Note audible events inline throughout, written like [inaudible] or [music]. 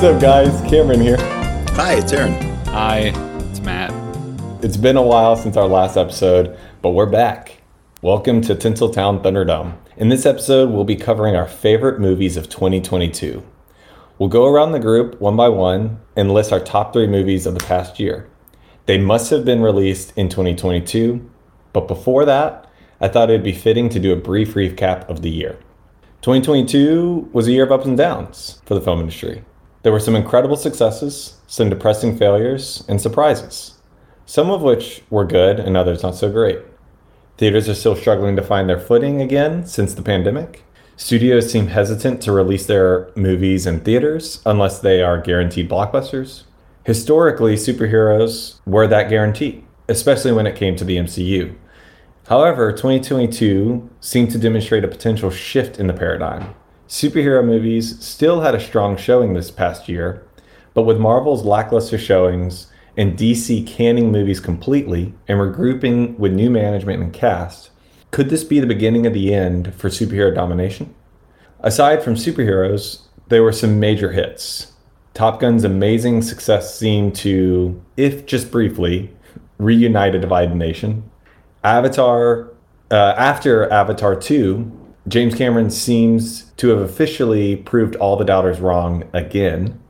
What's up, guys? Cameron here. Hi, it's Aaron. Hi, it's Matt. It's been a while since our last episode, but we're back. Welcome to Tinseltown Thunderdome. In this episode, we'll be covering our favorite movies of 2022. We'll go around the group one by one and list our top three movies of the past year. They must have been released in 2022, but before that, I thought it'd be fitting to do a brief recap of the year. 2022 was a year of ups and downs for the film industry. There were some incredible successes, some depressing failures, and surprises, some of which were good and others not so great. Theaters are still struggling to find their footing again since the pandemic. Studios seem hesitant to release their movies in theaters unless they are guaranteed blockbusters. Historically, superheroes were that guarantee, especially when it came to the MCU. However, 2022 seemed to demonstrate a potential shift in the paradigm. Superhero movies still had a strong showing this past year, but with Marvel's lackluster showings and DC canning movies completely and regrouping with new management and cast, could this be the beginning of the end for superhero domination? Aside from superheroes, there were some major hits. Top Gun's amazing success seemed to, if just briefly, reunite a divided nation. Avatar, uh, after Avatar 2, James Cameron seems to have officially proved all the doubters wrong again.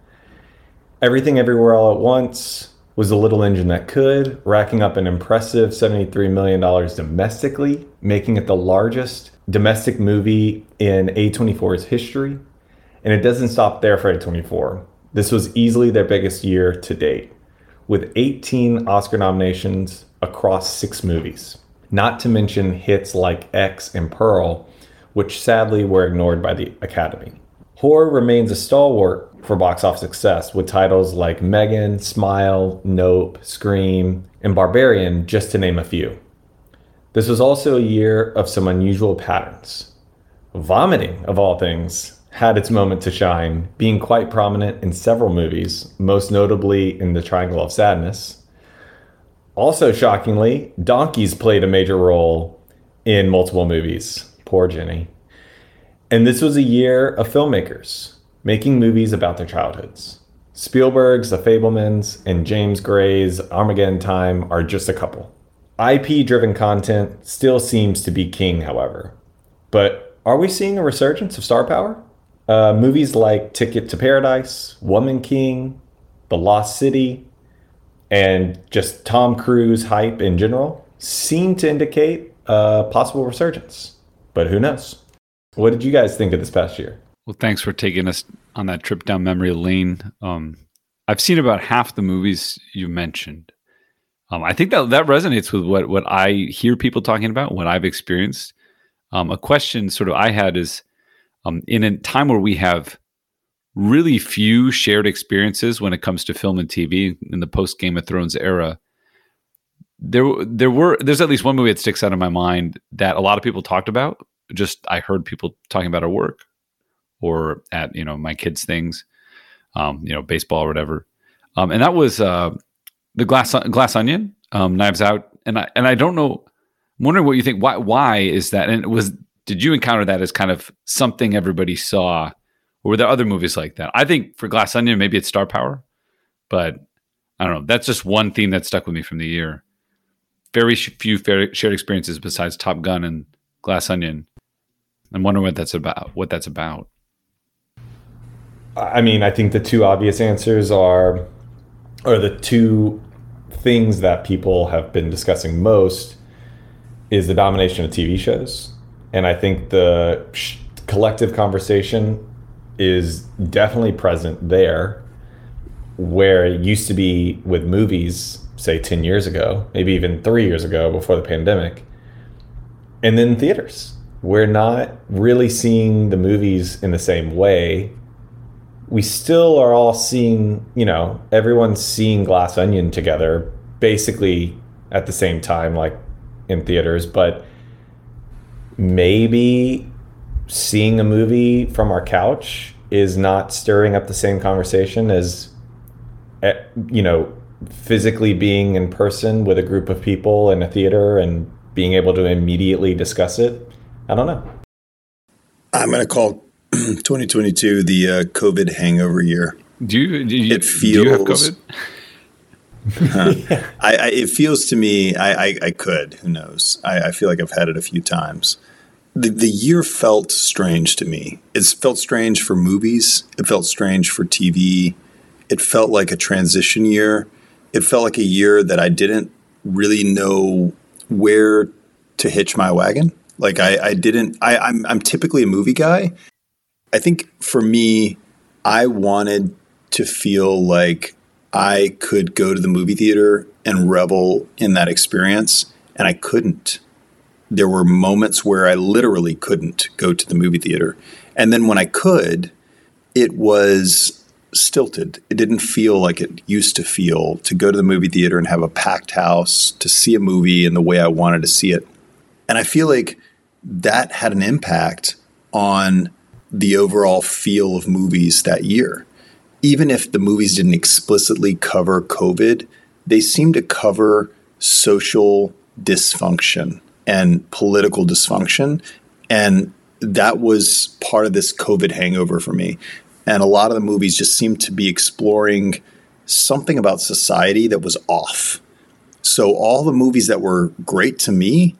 Everything Everywhere All at Once was a little engine that could, racking up an impressive $73 million domestically, making it the largest domestic movie in A24's history. And it doesn't stop there for A24. This was easily their biggest year to date, with 18 Oscar nominations across six movies, not to mention hits like X and Pearl, which sadly were ignored by the Academy. Horror remains a stalwart for box office success with titles like Megan, Smile, Nope, Scream, and Barbarian, just to name a few. This was also a year of some unusual patterns. Vomiting, of all things, had its moment to shine, being quite prominent in several movies, most notably in The Triangle of Sadness. Also, shockingly, donkeys played a major role in multiple movies. Poor Jenny. And this was a year of filmmakers making movies about their childhoods. Spielberg's The Fabelmans and James Gray's Armageddon Time are just a couple. IP driven content still seems to be king, however. But are we seeing a resurgence of star power? Uh, movies like Ticket to Paradise, Woman King, The Lost City, and just Tom Cruise hype in general seem to indicate a possible resurgence. But who knows? What did you guys think of this past year? Well, thanks for taking us on that trip down memory lane. Um, I've seen about half the movies you mentioned. Um, I think that that resonates with what what I hear people talking about, what I've experienced. Um, a question sort of I had is um, in a time where we have really few shared experiences when it comes to film and TV in the post Game of Thrones era. There, there were there's at least one movie that sticks out in my mind that a lot of people talked about. Just I heard people talking about at work or at you know my kids' things, um, you know baseball or whatever. Um, and that was uh, the glass glass onion, um, Knives Out, and I and I don't know. I'm wondering what you think. Why why is that? And was did you encounter that as kind of something everybody saw, or were there other movies like that? I think for Glass Onion, maybe it's star power, but I don't know. That's just one theme that stuck with me from the year. Very few shared experiences besides Top Gun and Glass Onion. I'm wondering what that's about. What that's about. I mean, I think the two obvious answers are, are the two things that people have been discussing most is the domination of TV shows. And I think the collective conversation is definitely present there, where it used to be with movies, say 10 years ago, maybe even three years ago before the pandemic. And then theaters. We're not really seeing the movies in the same way we still are all seeing, you know, everyone's seeing Glass Onion together basically at the same time, like in theaters, but maybe seeing a movie from our couch is not stirring up the same conversation as, eh, you know, physically being in person with a group of people in a theater and being able to immediately discuss it. I don't know. I'm going to call [clears throat] 2022 the uh, COVID hangover year. Do you? Do you, It feels. Do you have COVID? [laughs] [laughs] I, I, it feels to me I, I, I could. Who knows? I, I, feel like I've had it a few times. The, the year felt strange to me. It felt strange for movies. It felt strange for TV. It felt like a transition year. It felt like a year that I didn't really know where to hitch my wagon. Like I, I didn't. I, I'm I'm typically a movie guy. I think for me, I wanted to feel like I could go to the movie theater and revel in that experience, and I couldn't. There were moments where I literally couldn't go to the movie theater. And then when I could, it was stilted. It didn't feel like it used to feel to go to the movie theater and have a packed house to see a movie in the way I wanted to see it. And I feel like that had an impact on the overall feel of movies that year even if the movies didn't explicitly cover COVID, they seemed to cover social dysfunction and political dysfunction. And that was part of this COVID hangover for me. And a lot of the movies just seemed to be exploring something about society that was off. So all the movies that were great to me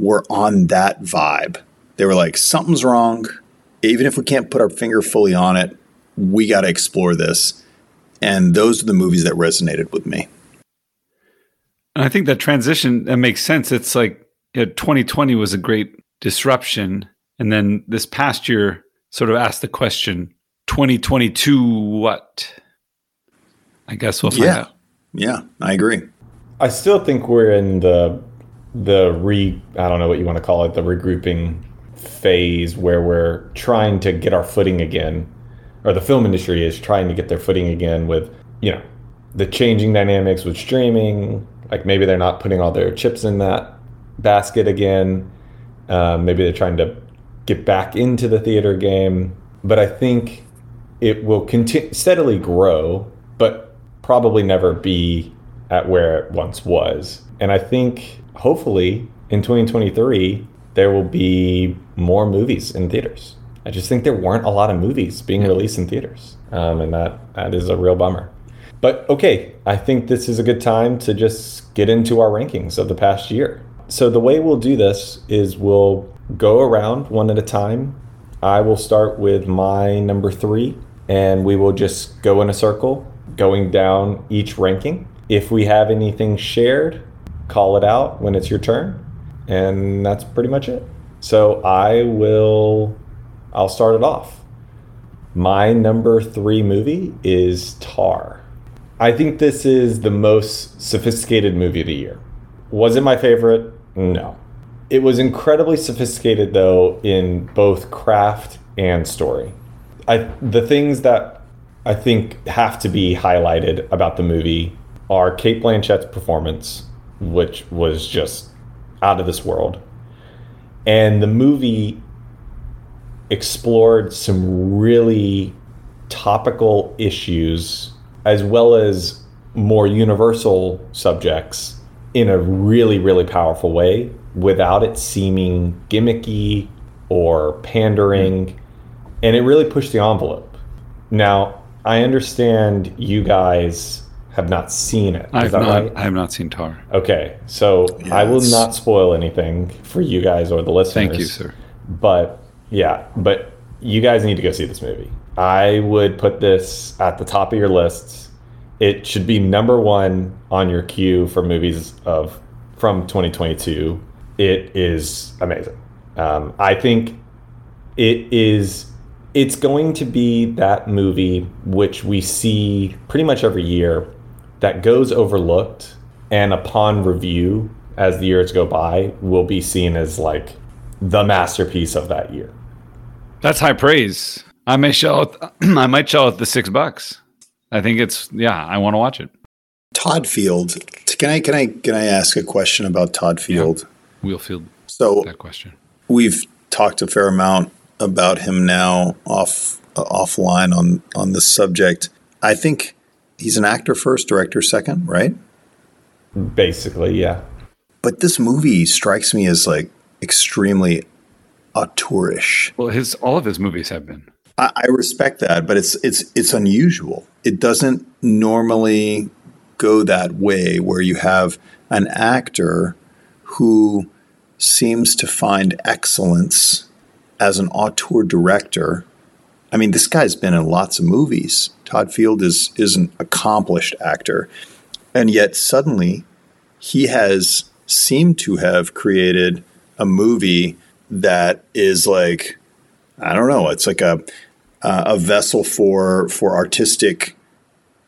were on that vibe. They were like, something's wrong. Even if we can't put our finger fully on it, we got to explore this. And those are the movies that resonated with me. I think that transition that makes sense. It's like you know, 2020 was a great disruption, and then this past year sort of asked the question, 2022 what? I guess we'll find yeah. out. Yeah, I agree. I still think we're in the the re I don't know what you want to call it, the regrouping phase where we're trying to get our footing again or the film industry is trying to get their footing again with, you know, the changing dynamics with streaming. Like maybe they're not putting all their chips in that basket again. Um, maybe they're trying to get back into the theater game. But I think it will continue steadily grow, but probably never be at where it once was. And I think hopefully in 2023 there will be more movies in theaters. I just think there weren't a lot of movies being released in theaters, um, and that that is a real bummer. But okay, I think this is a good time to just get into our rankings of the past year. So the way we'll do this is we'll go around one at a time. I will start with my number three, and we will just go in a circle, going down each ranking. If we have anything shared, call it out when it's your turn, and that's pretty much it. So I will I'll start it off. My number three movie is Tar. I think this is the most sophisticated movie of the year. Was it my favorite? No. It was incredibly sophisticated, though, in both craft and story. I, the things that I think have to be highlighted about the movie are Cate Blanchett's performance, which was just out of this world. And the movie explored some really topical issues as well as more universal subjects in a really, really powerful way without it seeming gimmicky or pandering. And it really pushed the envelope. Now, I understand you guys have not seen it. Is I've that not, right? I have not seen Tar. Okay, so I will not spoil anything for you guys or the listeners. Thank you, sir. But yeah, but you guys need to go see this movie. I would put this at the top of your lists. It should be number one on your queue for movies of from 2022. It is amazing. Um, I think it is. It's going to be that movie which we see pretty much every year that goes overlooked, and upon review as the years go by, will be seen as like the masterpiece of that year. That's high praise. I may shell it. [clears throat] I might shell it the six bucks. I think it's yeah. I want to watch it. Todd Field. Can I can I can I ask a question about Todd Field? Yeah. Wheelfield. So that question. We've talked a fair amount about him now off uh, offline on on this subject. I think he's an actor first, director second, right? Basically, yeah. But this movie strikes me as like extremely auteurish. Well, his all of his movies have been. I, I respect that, but it's it's it's unusual. it doesn't normally go that way where you have an actor who seems to find excellence as an auteur director. I mean, this guy's been in lots of movies. Todd Field is is an accomplished actor, and yet suddenly he has seemed to have created a movie that is like I don't know. It's like a uh, a vessel for for artistic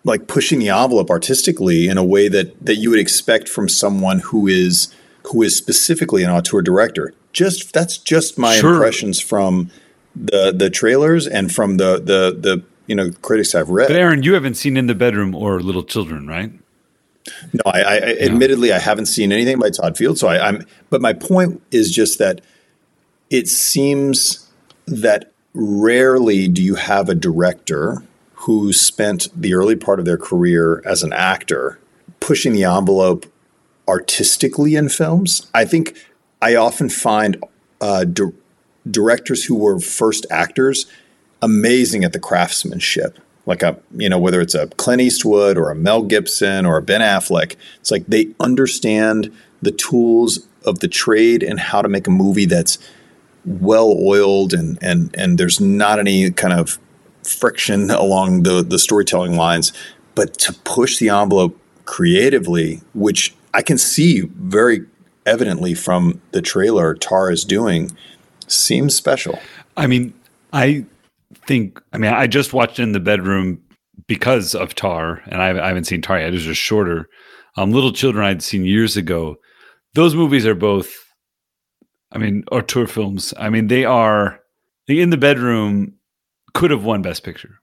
like pushing the envelope artistically in a way that that you would expect from someone who is who is specifically an auteur director. Just that's just my sure. impressions from the the trailers and from the the the you know critics I've read. But Aaron, you haven't seen In the Bedroom or Little Children, right? No, I, I no. admittedly I haven't seen anything by Todd Field. So I, I'm, but my point is just that it seems that rarely do you have a director who spent the early part of their career as an actor pushing the envelope artistically in films. I think I often find uh, di- directors who were first actors amazing at the craftsmanship. Like a, you know, whether it's a Clint Eastwood or a Mel Gibson or a Ben Affleck, it's like they understand the tools of the trade and how to make a movie that's well oiled and and and there's not any kind of friction along the, the storytelling lines, but to push the envelope creatively, which I can see very evidently from the trailer Tar is doing, seems special. I mean, I think, I mean, I just watched in the bedroom because of Tar, and I, I haven't seen Tar yet. It was just shorter. Um, Little Children I'd seen years ago. Those movies are both, I mean, auteur films. I mean, they are in the bedroom could have won Best Picture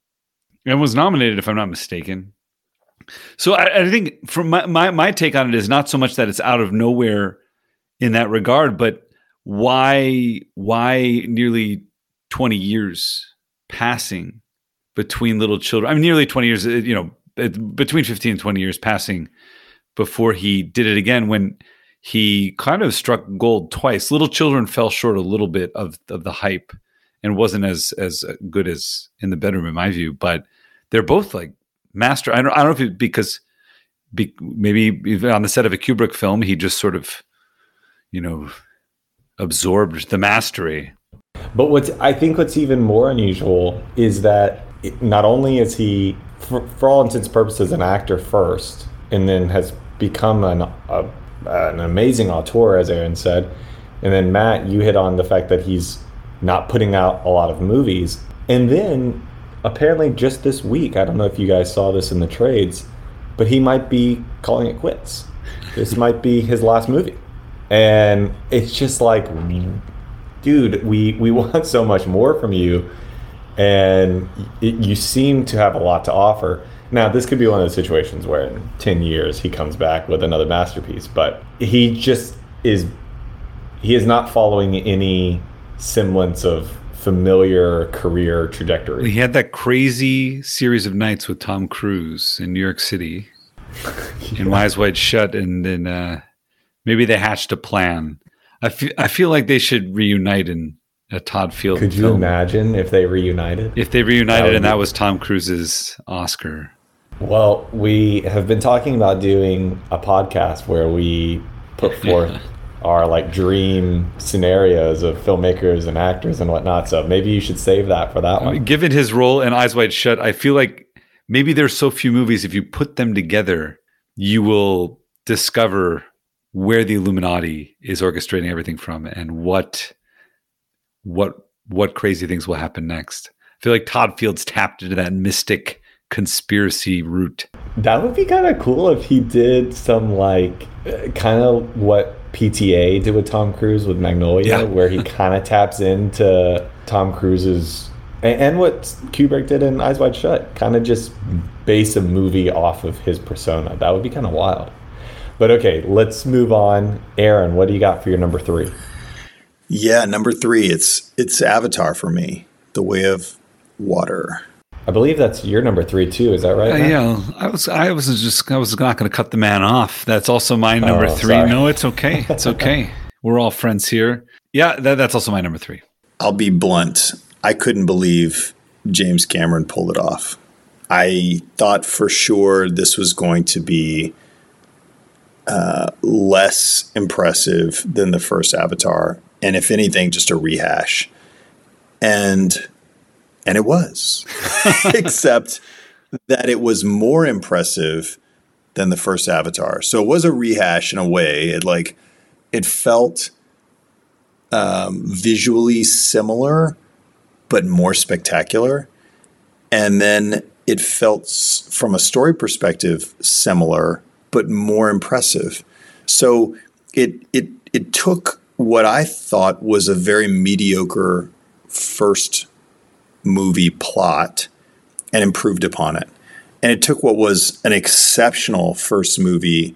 and was nominated, if I'm not mistaken. So I, I think from my, my, my take on it is not so much that it's out of nowhere in that regard, but why why nearly 20 years passing between little children? I mean, nearly 20 years, uh, you know, between 15 and 20 years passing before he did it again when he kind of struck gold twice. Little children fell short a little bit of, of the hype and wasn't as as good as in the bedroom in my view. But they're both like master. I don't, I don't know if it, because be, maybe on the set of a Kubrick film, he just sort of, you know, absorbed the mastery. But what's I think what's even more unusual is that not only is he, for, for, all intents and purposes, an actor first, and then has become an a, an amazing auteur, as Aaron said, and then Matt, you hit on the fact that he's not putting out a lot of movies. And then apparently just this week, I don't know if you guys saw this in the trades, but he might be calling it quits. This might be his last movie. And it's just like, dude, we, we [laughs] want so much more from you. And it, you seem to have a lot to offer. Now, this could be one of those situations where in 10 years he comes back with another masterpiece, but he just is, he is not following any semblance of familiar career trajectory. He had that crazy series of nights with Tom Cruise in New York City, yeah. in Eyes Wide Shut, and then uh, maybe they hatched a plan. I feel I feel like they should reunite in a Todd Field. Could you film. imagine if they reunited? If they reunited, that and be- that was Tom Cruise's Oscar. Well, we have been talking about doing a podcast where we put [laughs] forth are like dream scenarios of filmmakers and actors and whatnot. So maybe you should save that for that uh, one. Given his role in Eyes Wide Shut, I feel like maybe there's so few movies. If you put them together, you will discover where the Illuminati is orchestrating everything from and what what what crazy things will happen next. I feel like Todd Fields tapped into that mystic conspiracy route. That would be kind of cool if he did some like kind of what PTA did with Tom Cruise with Magnolia, yeah. where he [laughs] kind of taps into Tom Cruise's and, and, what Kubrick did in Eyes Wide Shut, kind of just base a movie off of his persona. That would be kind of wild. But okay, let's move on. Aaron, what do you got for your number three? Yeah, number three. It's it's Avatar for me. The Way of Water. I believe that's your number three too. Is that right? Uh, yeah, I was. I was just. I was not going to cut the man off. That's also my number oh, three. Sorry. No, it's okay. It's [laughs] okay. We're all friends here. Yeah, that, that's also my number three. I'll be blunt. I couldn't believe James Cameron pulled it off. I thought for sure this was going to be uh, less impressive than the first Avatar, and if anything, just a rehash. And and it was, [laughs] except that it was more impressive than the first Avatar. So it was a rehash in a way. It like it felt um, visually similar, but more spectacular. And then it felt, from a story perspective, similar, but more impressive. So it it it took what I thought was a very mediocre first movie plot and improved upon it. And it took what was an exceptional first movie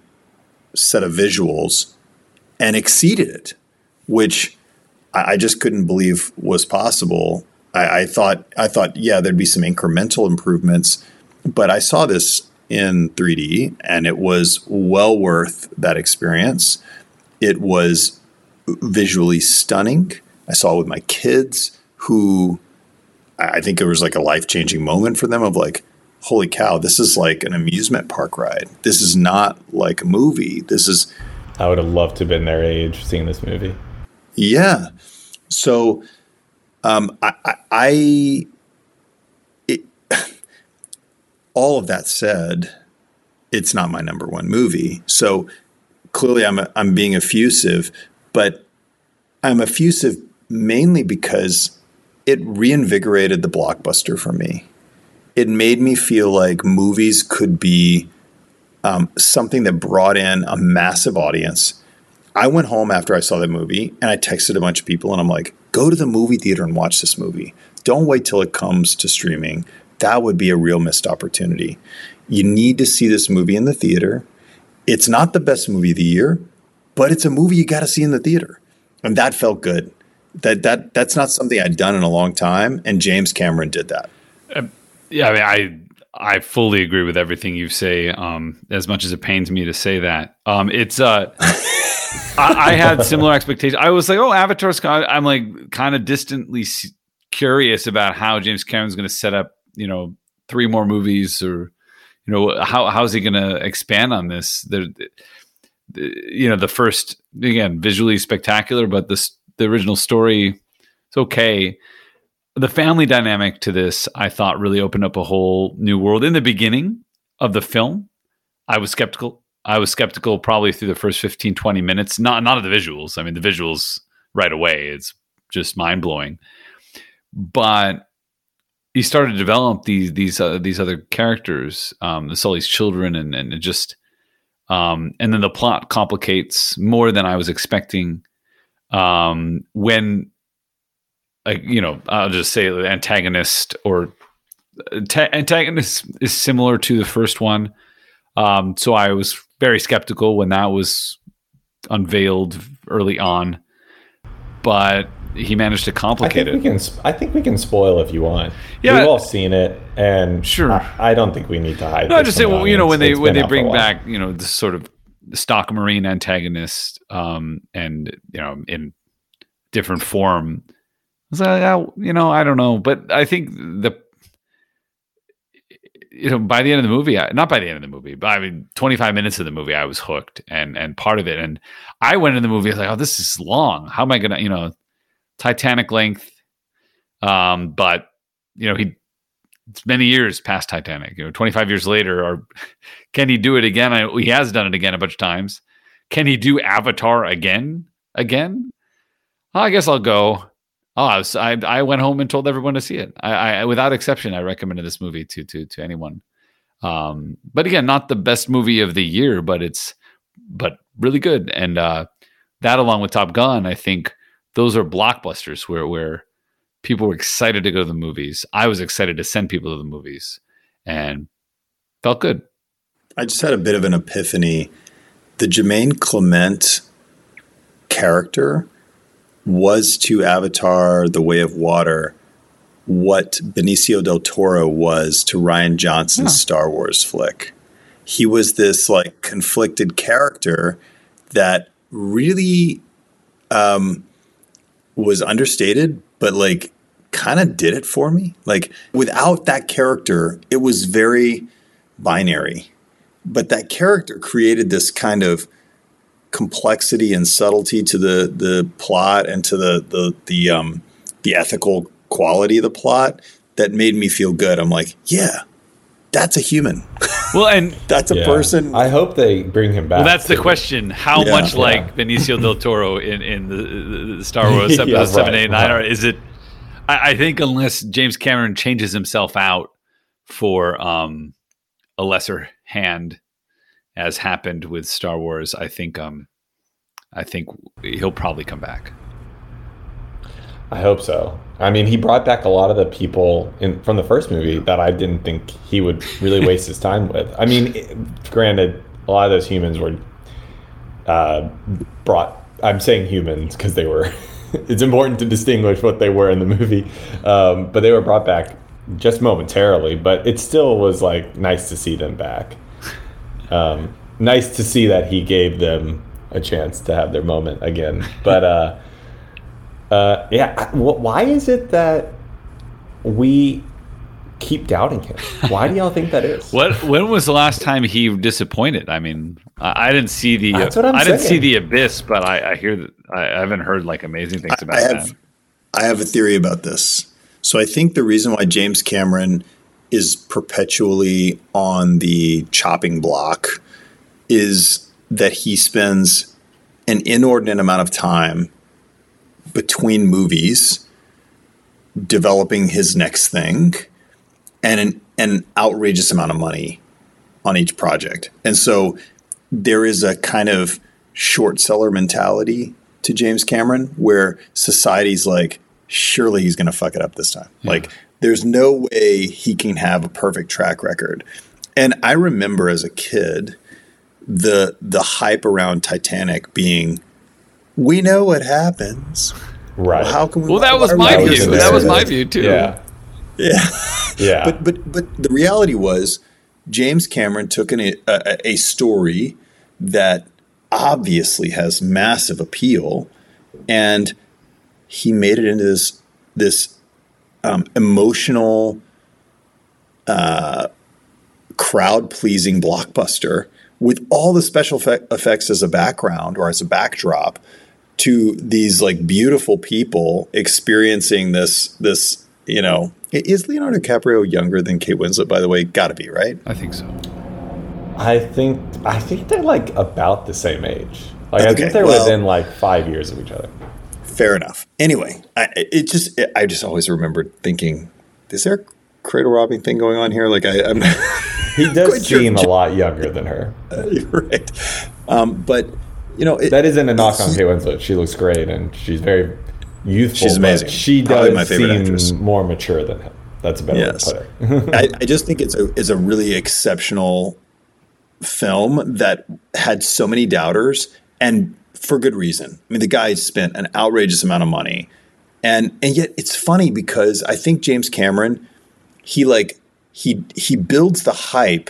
set of visuals and exceeded it, which I, just couldn't believe was possible. I, I thought I thought yeah there'd be some incremental improvements, but I saw this in 3D and it was well worth that experience. It was visually stunning. I saw it with my kids who I think it was like a life changing moment for them of like, holy cow, this is like an amusement park ride. This is not like a movie. This is. I would have loved to have been their age seeing this movie. Yeah. So, um, I, I, I it, all of that said, it's not my number one movie. So clearly, I'm a, I'm being effusive, but I'm effusive mainly because it reinvigorated the blockbuster for me. It made me feel like movies could be um, something that brought in a massive audience. I went home after I saw that movie and I texted a bunch of people and I'm like, go to the movie theater and watch this movie. Don't wait till it comes to streaming. That would be a real missed opportunity. You need to see this movie in the theater. It's not the best movie of the year, but it's a movie you got to see in the theater. And that felt good that that that's not something I'd done in a long time, and James Cameron did that. Uh, yeah, I mean, I I fully agree with everything you say. Um, as much as it pains me to say that, um, it's uh, [laughs] I, I, had similar expectations. I was like, oh, Avatar's. I'm like kind of distantly curious about how James Cameron's going to set up, you know, three more movies, or you know, how how's he going to expand on this? The, you know, the first again visually spectacular, but this the original story it's okay. The family dynamic to this i thought really opened up a whole new world. In the beginning of the film i was skeptical i was skeptical probably through the first 15 20 minutes. Not not of the visuals. I mean the visuals right away it's just mind-blowing. But he started to develop these these uh, these other characters um the sully's children and and just um and then the plot complicates more than i was expecting. Um, when like you know i'll just say the antagonist or antagonist is similar to the first one. Um, so i was very skeptical when that was unveiled early on. But he managed to complicate I think it. We can, I think we can spoil if you want. Yeah, we've all seen it, and sure. I, I don't think we need to hide. No, I just say, well, you know, when they when they bring back, you know, this sort of stock marine antagonist um, and you know in different form so I, you know i don't know but i think the you know by the end of the movie I, not by the end of the movie but i mean 25 minutes of the movie i was hooked and and part of it and i went in the movie I was like oh this is long how am i gonna you know titanic length um but you know he it's many years past Titanic. You know, 25 years later, or [laughs] can he do it again? I, he has done it again a bunch of times. Can he do Avatar again? Again? I guess I'll go. Oh, I, was, I, I went home and told everyone to see it. I, I without exception, I recommended this movie to to to anyone. Um, but again, not the best movie of the year, but it's but really good. And uh, that, along with Top Gun, I think those are blockbusters where where people were excited to go to the movies. I was excited to send people to the movies and felt good. I just had a bit of an epiphany. The Jemaine Clement character was to Avatar The Way of Water what Benicio del Toro was to Rian Johnson's yeah. Star Wars flick. He was this like conflicted character that really um, was understated, but like kind of did it for me. Like without that character, it was very binary. But that character created this kind of complexity and subtlety to the the plot and to the the the um the ethical quality of the plot that made me feel good. I'm like, yeah, that's a human. Well, and [laughs] that's a Yeah. person. I hope they bring him back. well, that's the question: How Yeah. much Yeah. like Benicio del Toro in in the, the, the Star [laughs] Wars Yeah, episode seven, right, eight, nine, or right. is it? I, I think unless James Cameron changes himself out for um, a lesser hand, as happened with Star Wars, I think um, I think he'll probably come back. I hope so. I mean, he brought back a lot of the people in from the first movie that I didn't think he would really [laughs] waste his time with. I mean, it- granted, a lot of those humans were uh, brought. I'm saying humans because they were. [laughs] it's important to distinguish what they were in the movie, um, but they were brought back just momentarily. But it still was like nice to see them back. Um, nice to see that he gave them a chance to have their moment again. But uh, uh, yeah, why is it that we keep doubting him? Why do y'all think that is? [laughs] What? When was the last time he disappointed? I mean, I, I didn't see the. That's what I'm I didn't see the abyss, but I, I hear that I, I haven't heard like amazing things about I have that. I have a theory about this. So I think the reason why James Cameron is perpetually on the chopping block is that he spends an inordinate amount of time between movies developing his next thing and an, an outrageous amount of money on each project. And so there is a kind of short seller mentality to James Cameron where society's like, surely he's going to fuck it up this time. Like, there's no way he can have a perfect track record. And I remember as a kid the the hype around Titanic being, we know what happens. right? How can we? Well, that was my view. the That was my view too. Yeah, Yeah. yeah. [laughs] But but but the reality was James Cameron took an, a, a- a story that obviously has massive appeal, and he made it into this this um, emotional, uh, crowd pleasing blockbuster with all the special effect- effects as a background or as a backdrop to these like beautiful people experiencing this this you know is Leonardo DiCaprio younger than Kate Winslet by the way got to be right I think so. I think I think they're like about the same age. Like I think they're well- within like five years of each other. fair enough anyway I, it just I just always remembered thinking is there a cradle robbing thing going on here like I, I'm [laughs] He does Quite sure seem a J- lot younger than her. you're [laughs] right um, but you know it, That isn't a knock on Kate Winslet. She looks great and she's very youthful. She's but amazing. She Probably does my favorite seem actress. more mature than him. That's a better Yes. way to put it. [laughs] I, I just think it's a it's a really exceptional film that had so many doubters and for good reason. I mean, the guy spent an outrageous amount of money, and and yet it's funny because I think James Cameron, he like he he builds the hype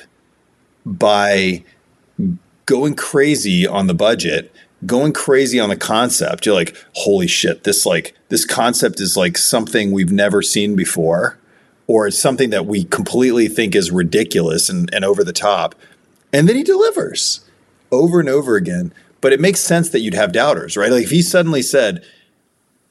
by going crazy on the budget, going crazy on the concept. You're like, holy shit, this like this concept is like something we've never seen before, or it's something that we completely think is ridiculous and, and over the top. And then he delivers over and over again. But it makes sense that you'd have doubters, right? Like if he suddenly said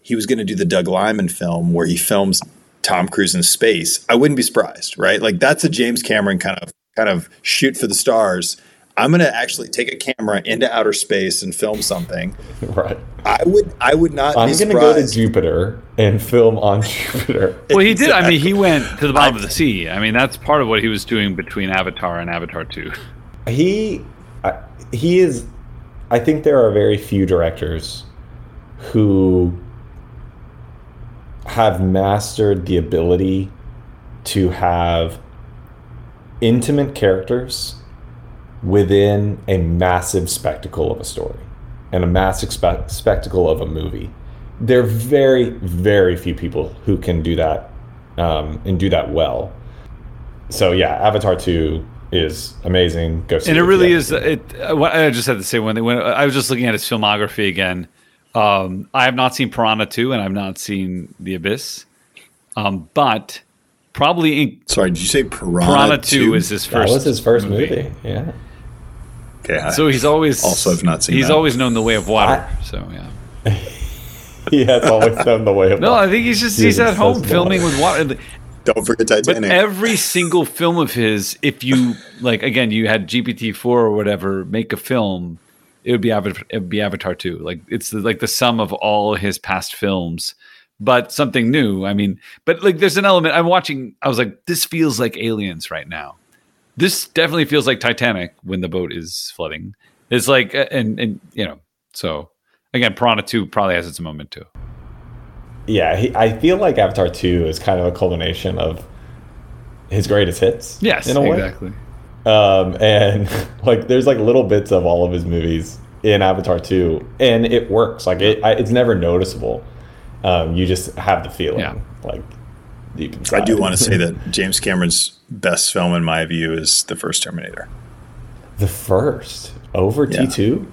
he was going to do the Doug Liman film where he films Tom Cruise in space, I wouldn't be surprised, right? Like that's a James Cameron kind of kind of shoot for the stars. I'm going to actually take a camera into outer space and film something. [laughs] right. I would I would not I'm going to go to. Jupiter and film on [laughs] Jupiter. Well, he did. I mean, he went to the bottom of the sea. I mean, that's part of what he was doing between Avatar and Avatar Two. he he is i think there are very few directors who have mastered the ability to have intimate characters within a massive spectacle of a story and a massive spe- spectacle of a movie there are very very few people who can do that um, and do that well so yeah avatar 2 is amazing go see and it if you really is. It. uh, What I just had to say when they when I was just looking at his filmography again. Um, I have not seen Piranha two, and I've not seen The Abyss. Um, but probably in, Sorry, did you say Piranha, Piranha 2 is his That first. was his first movie. Yeah. Okay, I- So he's always Also have not seen He's that. always known the way of water. I- so yeah. [laughs] He has always done the way of water. No, I think he's just he's at home filming water. with water. don't forget Titanic. But every single film of his, if you like, again, you had GPT four or whatever make a film, it would be Avatar. It would be Avatar two. Like it's the, like the sum of all his past films, but something new. I mean, but like there's an element. I'm watching. I was like, this feels like Aliens right now. This definitely feels like Titanic when the boat is flooding. It's like, uh, and and you know, so again, Piranha two probably has its moment too. Yeah, he, I feel like Avatar 2 is kind of a culmination of his greatest hits. Yes, in a way. exactly. Um, and [laughs] like, there's like little bits of all of his movies in Avatar 2, and it works. Like, it, I, it's never noticeable. Um, you just have the feeling. Yeah. Like, you can. I do want to say that [laughs] James Cameron's best film, in my view, is the first Terminator. the first over Yeah. T2.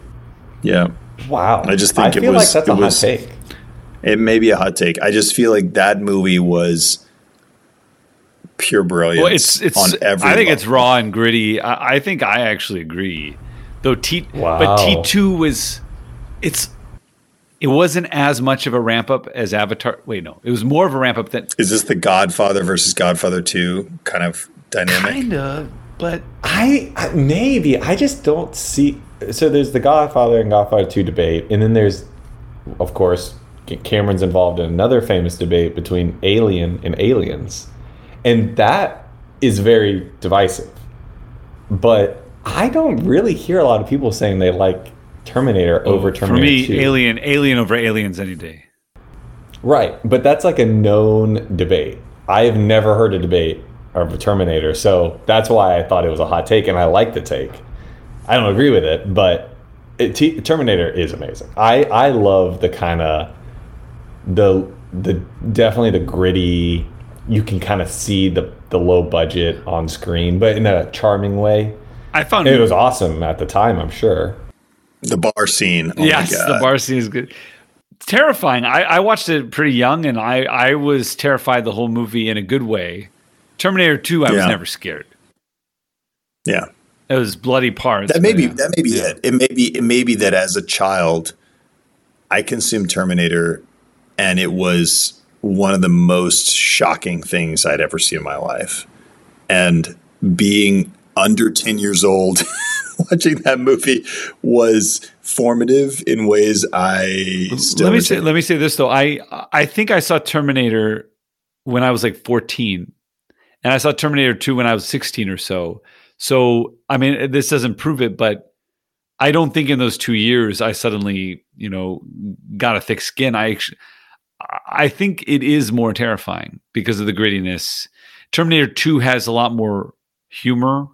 Yeah, Wow, I just think I it feel was- like that's it a hot was- take. it may be a hot take. I just feel like that movie was pure brilliance. Well, it's it's. on every. I think it's raw and gritty. I, I think I actually agree. Though T, Wow. but T two was, it's, it wasn't as much of a ramp up as Avatar. Wait, no, it was more of a ramp up than Is this the Godfather versus Godfather Two kind of dynamic? kind of. But I, I maybe I just don't see. So there's the Godfather and Godfather Two debate, and then there's, of course, Cameron's involved in another famous debate between Alien and Aliens, and that is very divisive. But I don't really hear a lot of people saying they like Terminator over Terminator. for me, 2. Alien, Alien over Aliens any day. Right, but that's like a known debate. I have never heard a debate of a Terminator, so that's why I thought it was a hot take, and I like the take. I don't agree with it, but it, T, Terminator is amazing. I I love the kind of the the definitely the gritty. You can kind of see the the low budget on screen, but in a charming way. I found It was awesome at the time, I'm sure. The bar scene. Oh yes, the bar scene is good. Terrifying. I, I watched it pretty young, and I I was terrified the whole movie in a good way. Terminator Two, I was never scared. Yeah, It was bloody parts. that may be yeah. that may be Yeah. it. It may be it may be that as a child, I consumed Terminator, and it was one of the most shocking things I'd ever seen in my life. And being under ten years old, [laughs] watching that movie was formative in ways I still. let me say let me say this though. I I think I saw Terminator when I was like 14. And I saw Terminator 2 when I was 16 or so. So, I mean, this doesn't prove it, but I don't think in those 2 years I suddenly, you know, got a thick skin. I actually I think it is more terrifying because of the grittiness. Terminator 2 has a lot more humor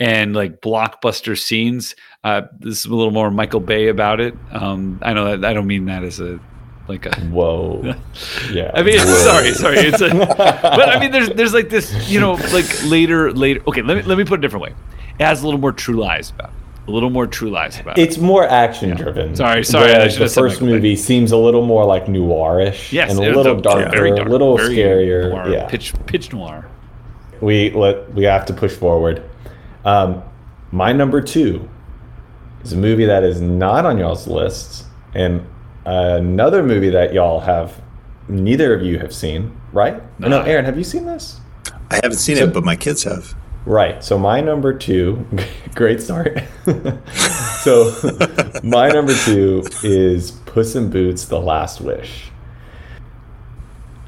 and like blockbuster scenes. Uh, this is a little more Michael Bay about it. Um, I know that I don't mean that as a like a. Whoa. [laughs] Yeah. I mean, Whoa. sorry, sorry. It's a, [laughs] but I mean, there's there's like this, you know, like later, later. Okay, let me let me put it a different way. It has a little more True Lies about it. A little more True Lies about it. It's more action driven. Sorry, sorry, I Whereas the first Michael Bay. movie seems a little more like noirish. Yes, and a little the- darker, very a little very scarier. noir, yeah, pitch pitch noir. we let we have to push forward. Um, my number two is a movie that is not on y'all's lists, and another movie that y'all have neither of you have seen, right? No, No. Aaron, have you seen this? I haven't seen So- it, but my kids have. Right. So my number two, [laughs] great start. [laughs] so [laughs] my number two is Puss in Boots: The Last Wish.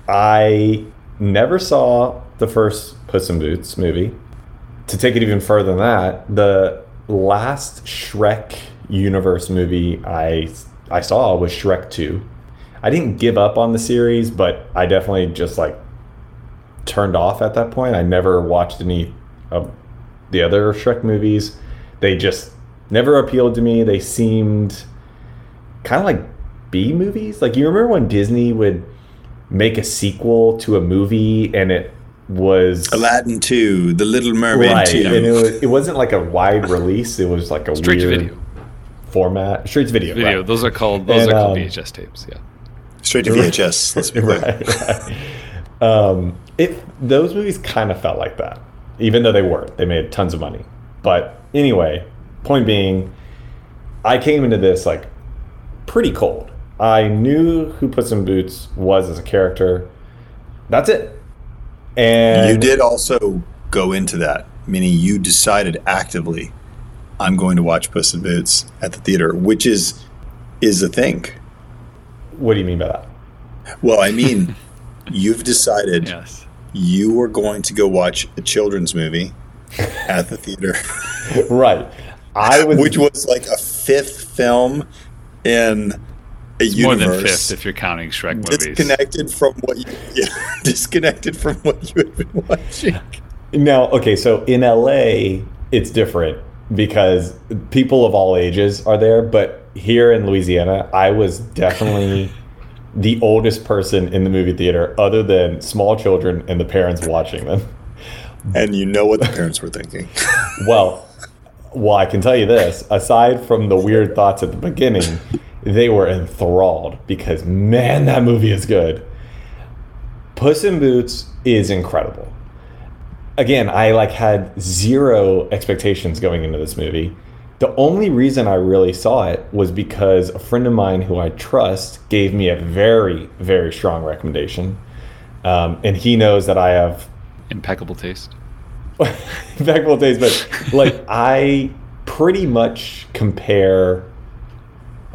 I never saw the first Puss in Boots movie. To take it even further than that, the last Shrek universe movie I I saw was Shrek 2. I didn't give up on the series, but I definitely just like turned off at that point. I never watched any of the other Shrek movies. They just never appealed to me. They seemed kind of like B movies. Like you remember when Disney would make a sequel to a movie and it was Aladdin 2, The Little Mermaid right, 2. and it, was, it wasn't like a wide release. It was like a Straight weird video. format. Straight to video. Video. right. Those are called those And, are called um, VHS tapes. Yeah. Straight to [laughs] VHS. Let's be right, right. Um, it those movies kind of felt like that, even though they weren't. They made tons of money. But anyway, point being, I came into this like pretty cold. I knew who Puss in Boots was as a character. That's it. And you did also go into that, meaning you decided actively, I'm going to watch Puss in Boots at the theater, which is is a thing. What do you mean by that? Well, I mean, [laughs] you've decided Yes. you are going to go watch a children's movie at the theater, [laughs] Right. I was which was like a fifth film in a It's more than fifth if you're counting Shrek movies. disconnected from what you [laughs] yeah, disconnected from what you had been watching. [laughs] Now, okay, so in LA, it's different because people of all ages are there, but here in Louisiana, I was definitely [laughs] the oldest person in the movie theater other than small children and the parents watching them. And you know what the parents were thinking. Well, well, I can tell you this, aside from the weird thoughts at the beginning, they were enthralled because man, that movie is good. Puss in Boots is incredible. Again, I like had zero expectations going into this movie. The only reason I really saw it was because a friend of mine who I trust gave me a very, very strong recommendation. Um, and he knows that I have Impeccable taste. [laughs] impeccable taste, but like I pretty much compare.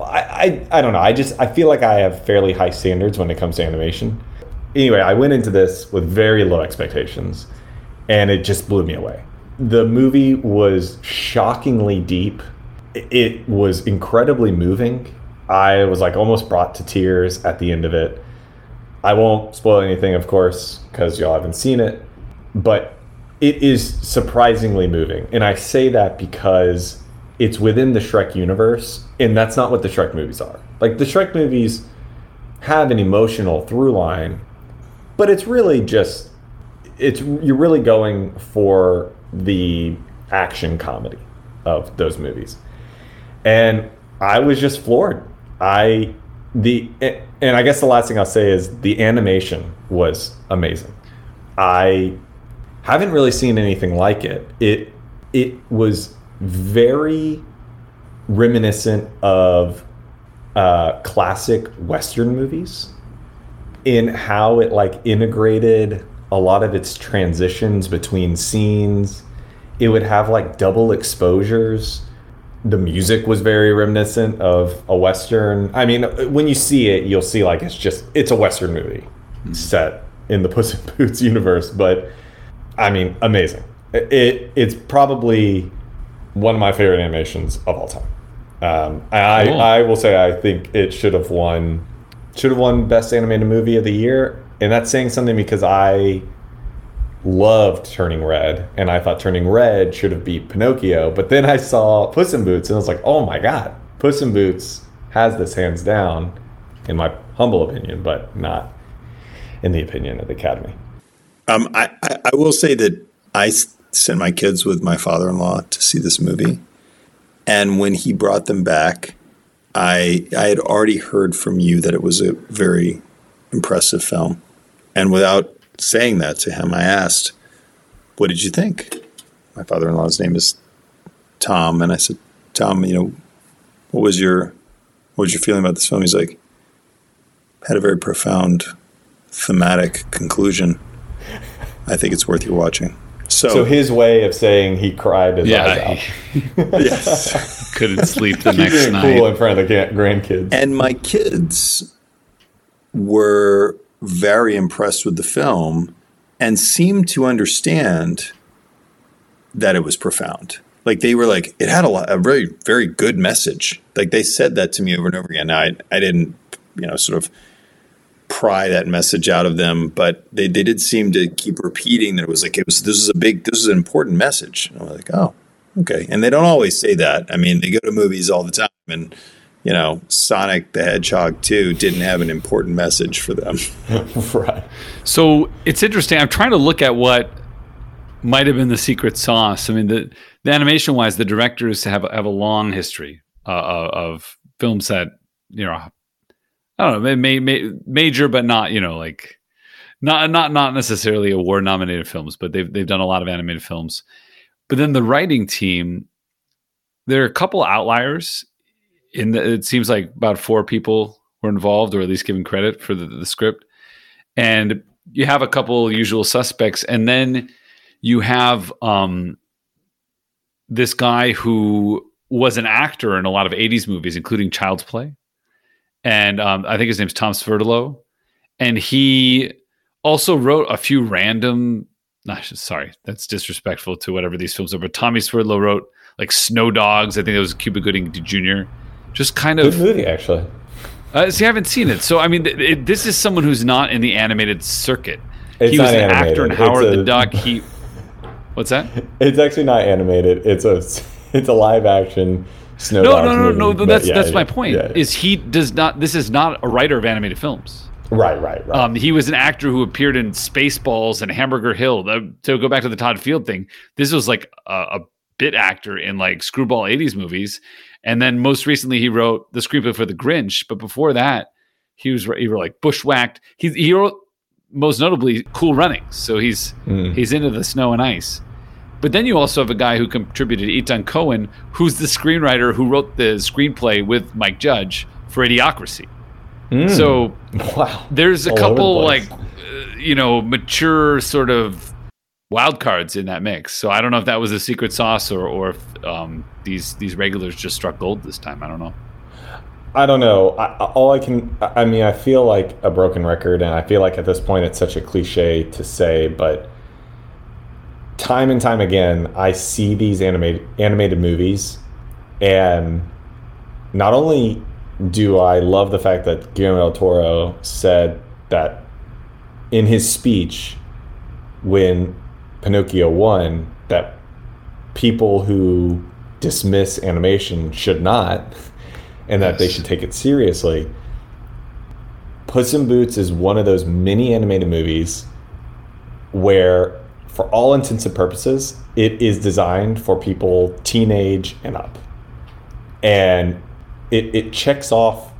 I, I I don't know. I just I feel like I have fairly high standards when it comes to animation. Anyway, I went into this with very low expectations, and it just blew me away. The movie was shockingly deep. It- It was incredibly moving. I was like almost brought to tears at the end of it. I won't spoil anything, of course, because y'all haven't seen it, but it is surprisingly moving. And I say that because it's within the Shrek universe, and that's not what the Shrek movies are. Like, the Shrek movies have an emotional through line, but it's really just it's you're really going for the action comedy of those movies. And i was just floored. I the and i guess the last thing i'll say is the animation was amazing. I haven't really seen anything like it. It it was very reminiscent of uh, classic western movies in how it like integrated a lot of its transitions between scenes. It would have like double exposures. The music was very reminiscent of a western. I mean, when you see it, you'll see like it's just it's a western movie set in the [laughs] Puss in Boots universe. But I mean, amazing. It it's probably one of my favorite animations of all time. Um, I Cool. I will say I think it should have won should have won best animated movie of the year, and that's saying something because I loved Turning Red, and I thought Turning Red should have beat Pinocchio. But then I saw Puss in Boots, and I was like, oh my god, Puss in Boots has this hands down, in my humble opinion, but not in the opinion of the Academy. Um, I, I, I will say that I s- sent my kids with my father in law to see this movie. And when he brought them back, I, I had already heard from you that it was a very impressive film. And without saying that to him, I asked, What did you think? My father in law's name is Tom. And I said, Tom, you know, what was your what was your feeling about this film? He's like, had a very profound thematic conclusion. I think it's worth your watching. So, So his way of saying he cried his eyes Yeah, out. he [laughs] yes. couldn't sleep the [laughs] next Keeping it night. cool in front of the grandkids. and my kids were very impressed with the film and seemed to understand that it was profound. Like they were like, it had a lot, a very, very good message. Like they said that to me over and over again. Now, I, I didn't, you know, sort of pry that message out of them, but they, they did seem to keep repeating that it was like, it was, this is a big, this is an important message. And I'm like, oh, okay. And they don't always say that. I mean, they go to movies all the time and, you know, Sonic the Hedgehog 2 didn't have an important message for them. [laughs] [laughs] right. So it's interesting. I'm trying to look at what might have been the secret sauce. I mean, the, the animation wise, the directors have have a long history uh, of films that you know, I don't know, may, may, major but not you know like not not not necessarily award nominated films, but they've they've done a lot of animated films. But then the writing team, there are a couple outliers. In the, it seems like about four people were involved, or at least given credit for the, the script. And you have a couple usual suspects, and then you have um, this guy who was an actor in a lot of 80s movies, including Child's Play. And um, I think his name's Tom Swerdlow. And he also wrote a few random, sorry, that's disrespectful to whatever these films are, but Tommy Swerdlow wrote like Snow Dogs. I think it was Cuba Gooding Jr. Just kind of. Good movie, actually. Uh, see, I haven't seen it. So, I mean, it, this is someone who's not in the animated circuit. It's he was an animated. actor in Howard a, the Duck. [laughs] He, what's that? It's actually not animated. It's a it's a live action snow. No, no, no, no. but That's that's my point. Is he does not? This is not a writer of animated films. right, right, right. Um, he was an actor who appeared in Spaceballs and Hamburger Hill. To go back to the Todd Field thing, this was like a, a bit actor in like screwball '80s movies, and then most recently he wrote the screenplay for The Grinch. But before that, he was he wrote like Bushwhacked. He he wrote most notably Cool Runnings. So he's Mm. he's into the snow and ice. But then you also have a guy who contributed, Ethan Cohen, who's the screenwriter who wrote the screenplay with Mike Judge for Idiocracy. Mm. So [laughs] wow, there's a All over the couple like uh, you know mature sort of wild cards in that mix. So I don't know if that was a secret sauce or or if um, these these regulars just struck gold this time. I don't know. I don't know. I, all I can, I mean, I feel like a broken record, and I feel like at this point it's such a cliche to say, but time and time again, I see these animated animated movies, and not only do I love the fact that Guillermo del Toro said that in his speech when Pinocchio won that people who dismiss animation should not and that they should take it seriously. Puss in Boots is one of those mini animated movies where, for all intents and purposes, it is designed for people teenage and up. And it, it checks off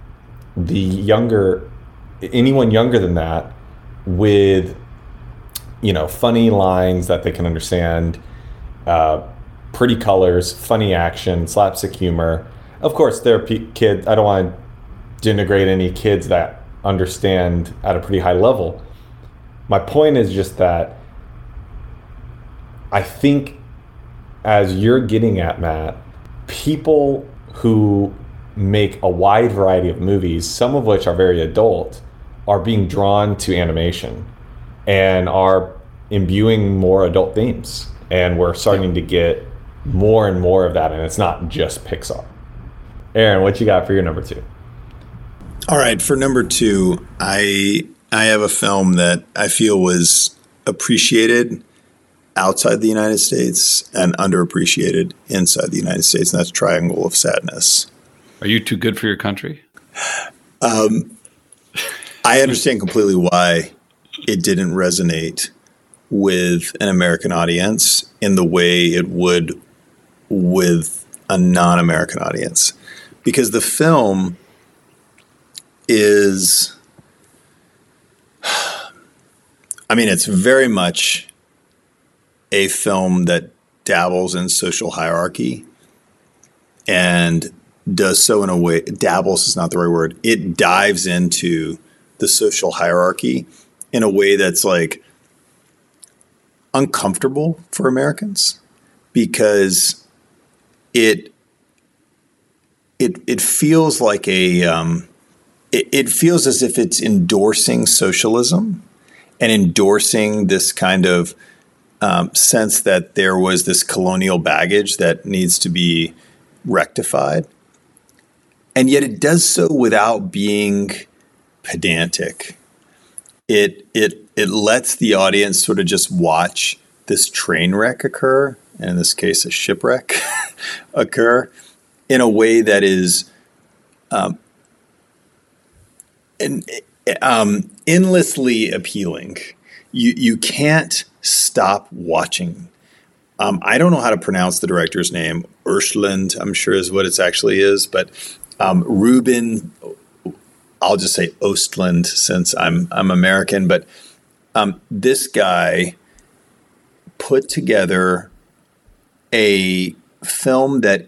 the younger, anyone younger than that, with, you know, funny lines that they can understand, uh, pretty colors, funny action, slapstick humor. Of course, there are pe- kids. I don't want to denigrate any kids that understand at a pretty high level. My point is just that I think, as you're getting at, Matt, people who make a wide variety of movies, some of which are very adult, are being drawn to animation and are imbuing more adult themes. And we're starting to get more and more of that, and it's not just Pixar. Aaron, what you got for your number two? All right, for number two, I I have a film that I feel was appreciated outside the United States and underappreciated inside the United States, and that's Triangle of Sadness. Are you too good for your country? Um, I understand completely why it didn't resonate with an American audience in the way it would with a non-American audience, because the film is. [sighs] I mean, it's very much a film that dabbles in social hierarchy and does so in a way dabbles is not the right word it dives into the social hierarchy in a way that's like uncomfortable for americans because it it it feels like a um, it, it feels as if it's endorsing socialism and endorsing this kind of um, sense that there was this colonial baggage that needs to be rectified. And yet it does so without being pedantic. It, it, it lets the audience sort of just watch this train wreck occur, and in this case, a shipwreck [laughs] occur, in a way that is um, and, um, endlessly appealing. You, you can't stop watching um, I don't know how to pronounce the director's name. Urshland, I'm sure is what it actually is, but um, Ruben, I'll just say Ostland since I'm I'm American. But Um, this guy put together a film that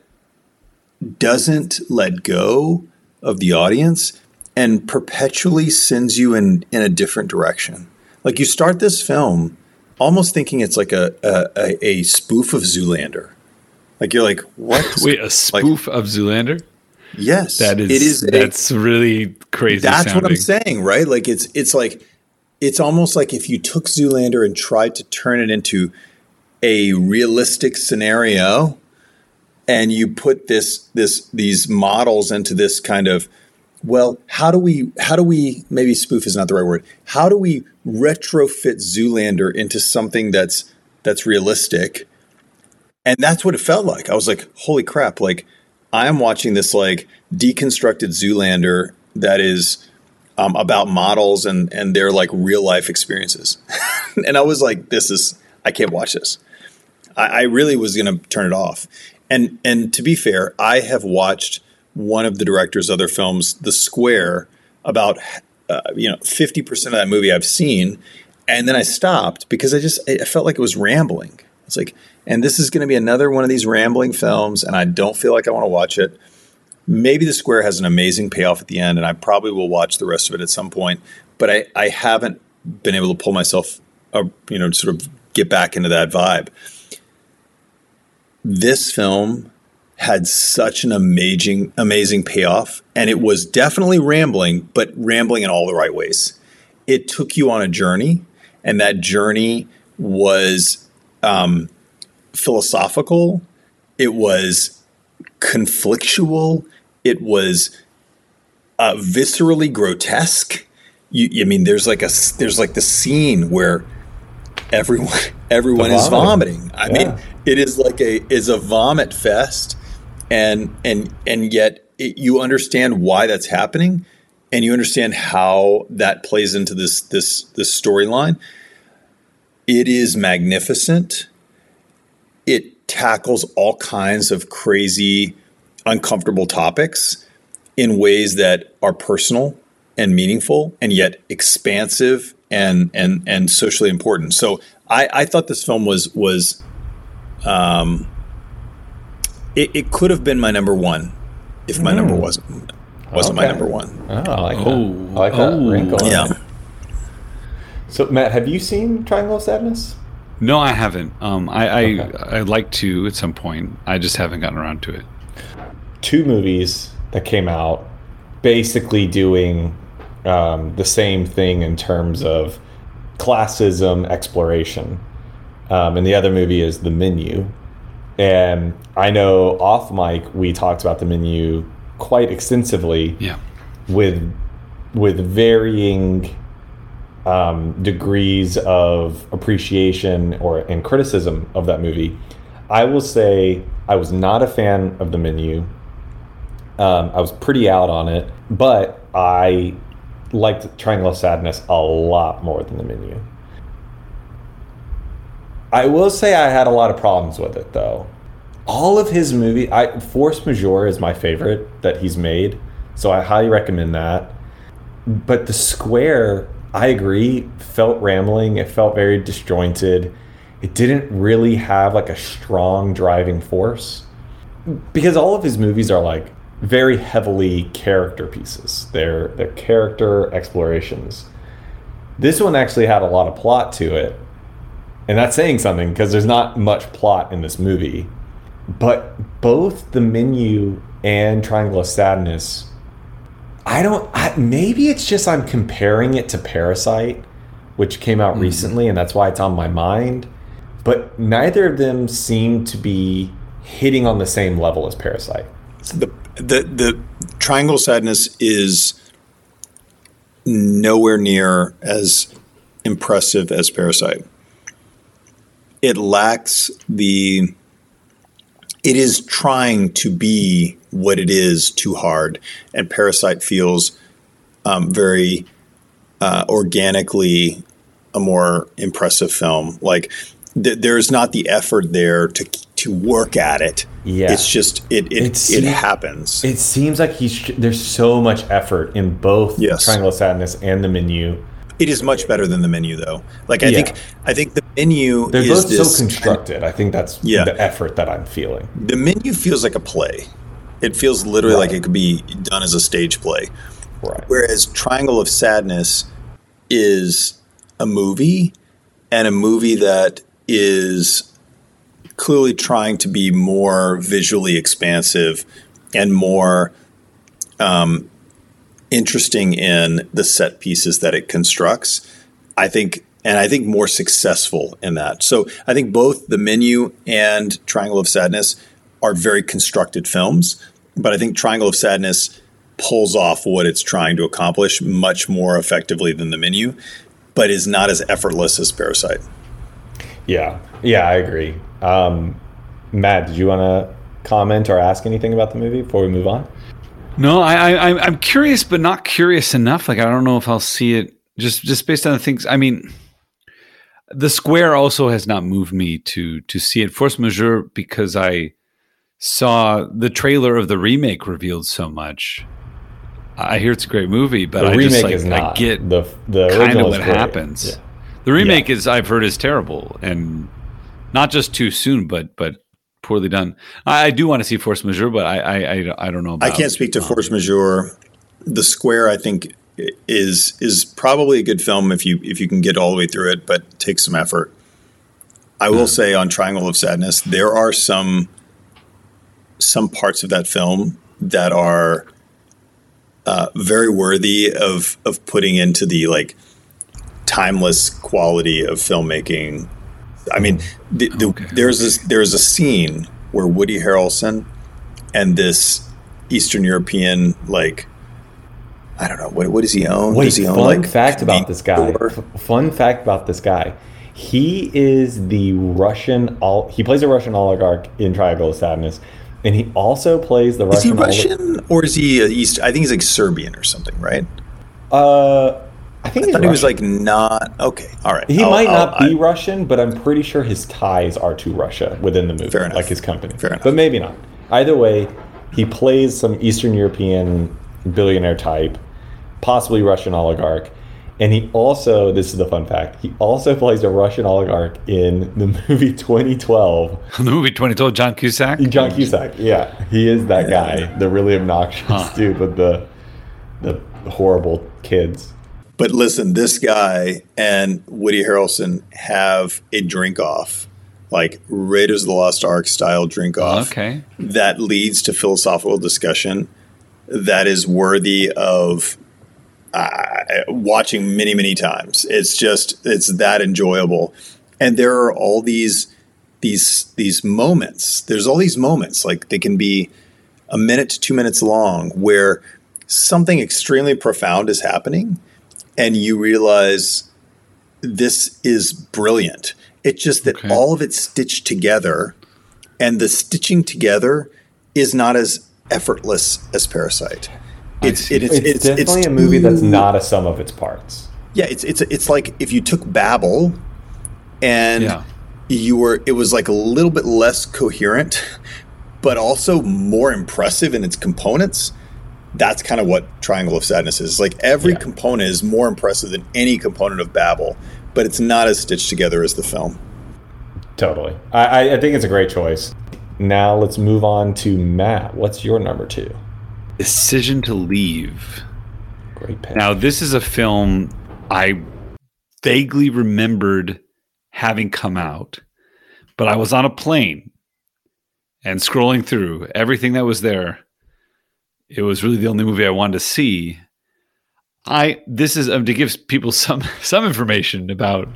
doesn't let go of the audience and perpetually sends you in in a different direction. Like you start this film almost thinking it's like a a, a spoof of Zoolander. Like you're like, what? [laughs] Wait, a spoof like, of Zoolander? Yes, that is. It is. That's a, really crazy. That's sounding. what I'm saying, right? Like it's it's like it's almost like if you took Zoolander and tried to turn it into a realistic scenario, and you put this this these models into this kind of well, how do we how do we maybe spoof is not the right word. How do we retrofit Zoolander into something that's that's realistic? And that's what it felt like. I was like, holy crap, like I am watching this like deconstructed Zoolander that is um, about models and and their like real life experiences. [laughs] and I was like, this is I can't watch this. I, I really was gonna turn it off. And and to be fair, I have watched one of the director's other films, The Square, about uh, you know fifty percent of that movie I've seen, and then I stopped because I just I felt like it was rambling. It's like, and this is going to be another one of these rambling films, and I don't feel like I want to watch it. Maybe The Square has an amazing payoff at the end, and I probably will watch the rest of it at some point. But I, I haven't been able to pull myself, uh, you know, sort of get back into that vibe. This film had such an amazing, amazing payoff. And it was definitely rambling, but rambling in all the right ways. It took you on a journey, and that journey was um, philosophical, it was conflictual, it was uh, viscerally grotesque. You, I mean, there's like a there's like the scene where everyone [laughs] everyone is vomiting. I yeah. mean, it is like a is a vomit fest and and and yet it, you understand why that's happening and you understand how that plays into this this this storyline. It is magnificent. It tackles all kinds of crazy uncomfortable topics in ways that are personal and meaningful and yet expansive and and and socially important. So i i thought this film was was um it, it could have been my number one if my mm. number wasn't wasn't okay. my number one. Oh, I like oh. that. I like that oh. wrinkle. Yeah. So Matt, have you seen Triangle of Sadness? No, I haven't. Um, I okay. I I'd like to at some point. I just haven't gotten around to it. Two movies that came out, basically doing um, the same thing in terms of classism exploration. Um, and the other movie is The Menu, and I know off mic we talked about the menu quite extensively. Yeah. With with varying um, degrees of appreciation or and criticism of that movie. I will say I was not a fan of the menu. Um, I was pretty out on it, but I liked Triangle of Sadness a lot more than the menu. I will say I had a lot of problems with it though. All of his movie, I Force Majeure is my favorite that he's made, so I highly recommend that. But the Square, I agree, felt rambling. It felt very disjointed. It didn't really have like a strong driving force because all of his movies are like very heavily character pieces. They're they're character explorations. This one actually had a lot of plot to it, and that's saying something because there's not much plot in this movie. But both the menu and Triangle of Sadness, I don't. I, maybe it's just I'm comparing it to Parasite, which came out mm-hmm. recently, and that's why it's on my mind. But neither of them seem to be hitting on the same level as Parasite. The the the Triangle of Sadness is nowhere near as impressive as Parasite it lacks the it is trying to be what it is too hard. And parasite feels um, very uh, organically a more impressive film. Like th- there's not the effort there to to work at it. Yeah. It's just it it, it, it happens. it seems like he's there's so much effort in both yes. triangle of sadness and the menu It is much better than the menu, though. Like I Yeah. think, I think the menu They're is both so constructed. I think that's Yeah. the effort that I'm feeling. the menu feels like a play. It feels literally like it could be done as a stage play. Right. Whereas Triangle of Sadness is a movie and a movie that is clearly trying to be more visually expansive and more um, interesting in the set pieces that it constructs. I think, and I think more successful in that. So I think both the menu and Triangle of Sadness are very constructed films, but I think Triangle of Sadness pulls off what it's trying to accomplish much more effectively than the menu, but is not as effortless as Parasite. Yeah. Yeah, I agree. Um, Matt, did you want to comment or ask anything about the movie before we move on? No, I, I I'm- I'm curious, but not curious enough. Like I don't know if I'll see it just just based on the things. I mean, the square also has not moved me to to see it. Force majeure because I saw the trailer of the remake revealed so much. I hear it's a great movie, but The I just like. I get the the kind of what happens. Yeah. The remake is I've heard is terrible and not just too soon, but but poorly done. I, I do want to see Force Majeure, but I I, I, I don't know. I can't speak to Force Majeure. The Square, I think, is is probably a good film if you if you can get all the way through it, but takes some effort. I will say on Triangle of Sadness, there are some some parts of that film that are uh, very worthy of of putting into the like timeless quality of filmmaking. I mean, the, the, Okay, there's this there's a scene where Woody Harrelson and this Eastern European like I don't know what what does he own? Wait, does he fun own like fact about this guy. Or- F- fun fact about this guy. He is the Russian. Ol- he plays a Russian oligarch in Triangle of Sadness, and he also plays the Russian. Is he Russian. or is he East? I think he's like Serbian or something, right? uh, I think I he's thought he was like not okay. All right, He I'll- might I'll- not be I- Russian, but I'm pretty sure his ties are to Russia within the movie, Fair enough. like his company. Fair enough. But maybe not. Either way, he plays some Eastern European billionaire type, possibly Russian oligarch. And he also, this is the fun fact, he also [laughs] plays a Russian oligarch in the movie 2012. the movie 2012 John Cusack. John Cusack, yeah. He is that guy, the really obnoxious [laughs] dude with the the horrible kids. But listen, this guy and Woody Harrelson have a drink off, like Raiders of the Lost Ark style drink off. Okay. that leads to philosophical discussion that is worthy of uh, watching many many times it's just it's that enjoyable and there are all these these these moments there's all these moments like they can be a minute to two minutes long where something extremely profound is happening and you realize this is brilliant it's just that Okay. all of it's stitched together and the stitching together is not as effortless as Parasite. It's it- It's, definitely a movie that's not a sum of its parts. Yeah, it's it's it's like if you took Babel and Yeah. you were it was like a little bit less coherent, but also more impressive in its components. That's kind of what Triangle of Sadness is. Like every Yeah. component is more impressive than any component of Babel, but it's not as stitched together as the film. Totally. I, I, I think it's a great choice. Now let's move on to Matt. What's your number two? Decision to leave. Great pick. Now, this is a film I vaguely remembered having come out, but I was on a plane and scrolling through everything that was there. It was really the only movie I wanted to see. I this is um, to give people some [laughs] some information about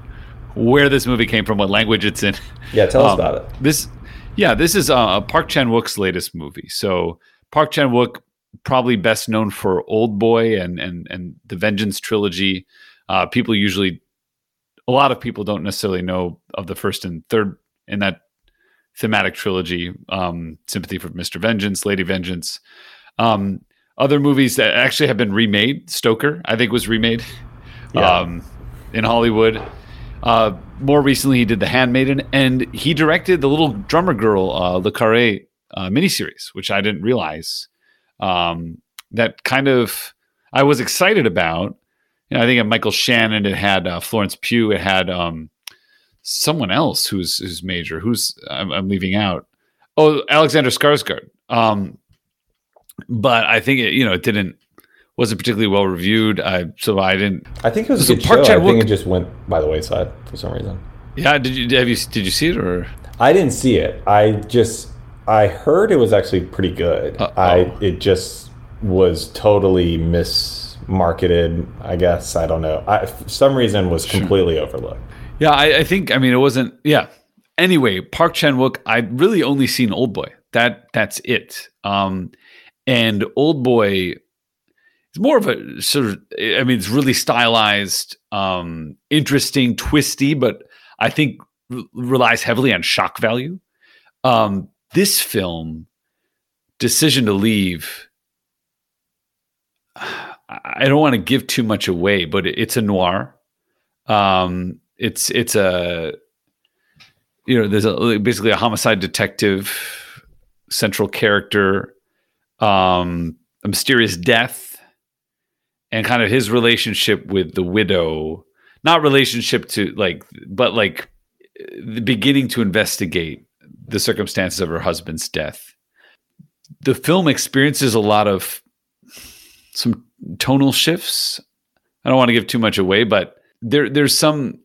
where this movie came from, what language it's in. yeah, tell us Um, about it. This, yeah, this is uh, Park Chan Wook's latest movie. So Park Chan Wook, probably best known for Old Boy and and and the Vengeance trilogy. Uh, people usually, a lot of people don't necessarily know of the first and third in that thematic trilogy. Um, Sympathy for Mr. Vengeance, Lady Vengeance. Um, other movies that actually have been remade. Stoker, I think, was remade Yeah. um, in Hollywood. Uh, more recently, he did The Handmaiden, and he directed the little drummer girl, uh, Le Carré uh, miniseries, which I didn't realize. Um, that kind of I was excited about you know, I think it had Michael Shannon. It had uh, Florence Pugh. It had um, someone else who's who's major. Who's I'm, I'm leaving out. Oh, Alexander Skarsgård. Um, but I think it, you know, it didn't wasn't particularly well reviewed. I so I didn't. I think it was So a good Park show. I Chan-wook- think it just went by the wayside for some reason. Yeah, did you have you did you see it or? I didn't see it. I just I heard it was actually pretty good. Uh-oh. I it just was totally mismarketed. I guess I don't know. I for some reason was completely overlooked. Yeah, I, I think I mean it wasn't. Yeah. Anyway, Park Chan Wook. I really only seen Old Boy. That that's it. Um, and Old Boy it's more of a sort of. I mean, it's really stylized, um, interesting, twisty, but I think relies heavily on shock value. Um, this film, Decision to Leave. I I don't want to give too much away, but it's a noir. Um, it's it's a you know there's a basically a homicide detective central character um a mysterious death and kind of his relationship with the widow. Not relationship to like but like the beginning to investigate the circumstances of her husband's death. The film experiences a lot of some tonal shifts. I don't want to give too much away but there there's some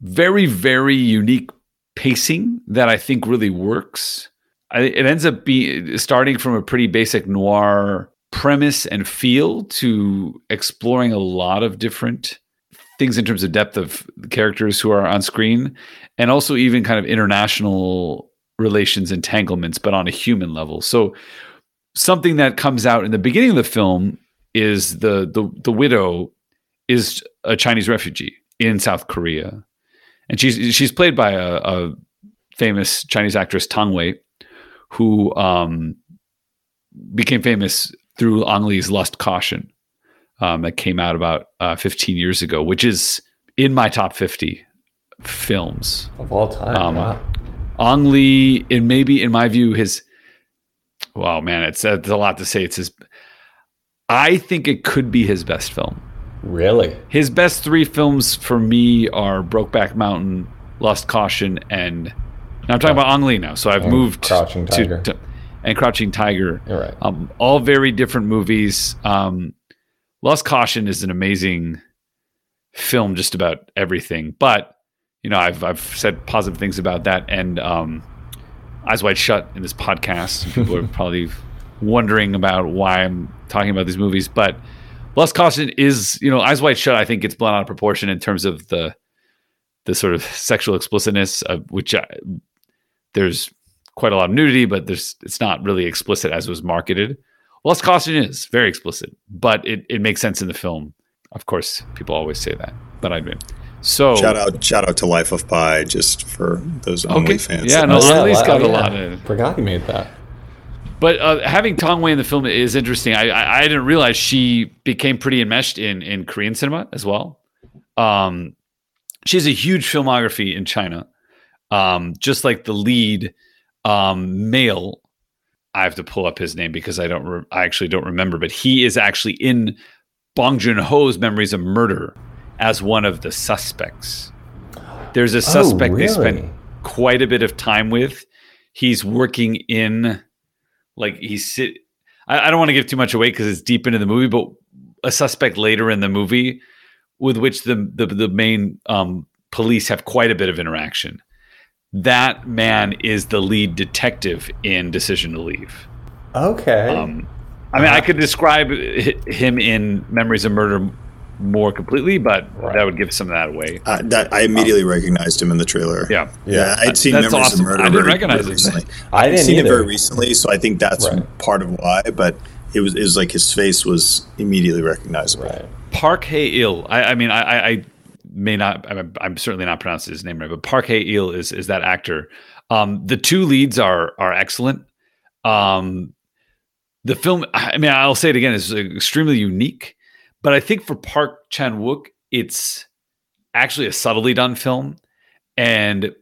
very very unique pacing that I think really works. It ends up being starting from a pretty basic noir premise and feel to exploring a lot of different things in terms of depth of characters who are on screen and also even kind of international relations entanglements but on a human level. So something that comes out in the beginning of the film is the the the widow is a Chinese refugee in South Korea, and she's she's played by a, a famous Chinese actress Tang Wei, who um, became famous through Ang Lee's Lust Caution, um, that came out about uh, 15 years ago, which is in my top 50 films. Of all time. Um, wow. Ang Lee, and maybe in my view, his wow, man, it's, it's a lot to say. It's his. I think it could be his best film. Really? His best three films for me are Brokeback Mountain, Lust Caution, and now I'm talking about Ang Lee now. So I've And moved Crouching Tiger. to, to and Crouching Tiger. You're right. Um, all very different movies. Um, Lust Caution is an amazing film, just about everything. But you know, I've I've said positive things about that, and um, Eyes Wide Shut in this podcast. People are [laughs] probably wondering about why I'm talking about these movies, but Lust Caution is, you know, Eyes Wide Shut. I think it's blown out of proportion in terms of the the sort of sexual explicitness of which I, there's quite a lot of nudity, but there's it's not really explicit as it was marketed. Lust Caution is very explicit, but it, it makes sense in the film. Of course, people always say that, but I mean, so Shout out, shout out to Life of Pi, just for those Okay. OnlyFans. Yeah, that no, know. Ang Lee's got a yeah. lot of- Forgot he made that. But uh, having Tang Wei in the film is interesting. I, I I didn't realize she became pretty enmeshed in in Korean cinema as well. Um, she has a huge filmography in China. Um, just like the lead um, male, I have to pull up his name because I don't. Re- I actually don't remember. But he is actually in Bong Joon Ho's Memories of Murder as one of the suspects. There's a suspect they spent quite a bit of time with. He's working in like he's sit. I, I don't want to give too much away because it's deep into the movie, but a suspect later in the movie with which the the, the main um, police have quite a bit of interaction. That man is the lead detective in Decision to Leave. Okay. Um, I mean, I could describe him in Memories of Murder more completely, but Right. that would give some of that away. Uh, that I immediately recognized him in the trailer. Yeah. Yeah, I'd seen That's Memories awesome. of Murder. I didn't very- recognize very him. recently. [laughs] I I've didn't seen either. it very recently, so I think that's Right. part of why. But it was it was like his face was immediately recognizable. right. Park Hae Il. I, I mean, I, I, I may not. I'm, I'm certainly not pronouncing his name right, but Park Hae Il is is that actor. Um, the two leads are are excellent. Um, the film. I mean, I'll say it again. is extremely unique, but I think for Park Chan Wook, it's actually a subtly done film, and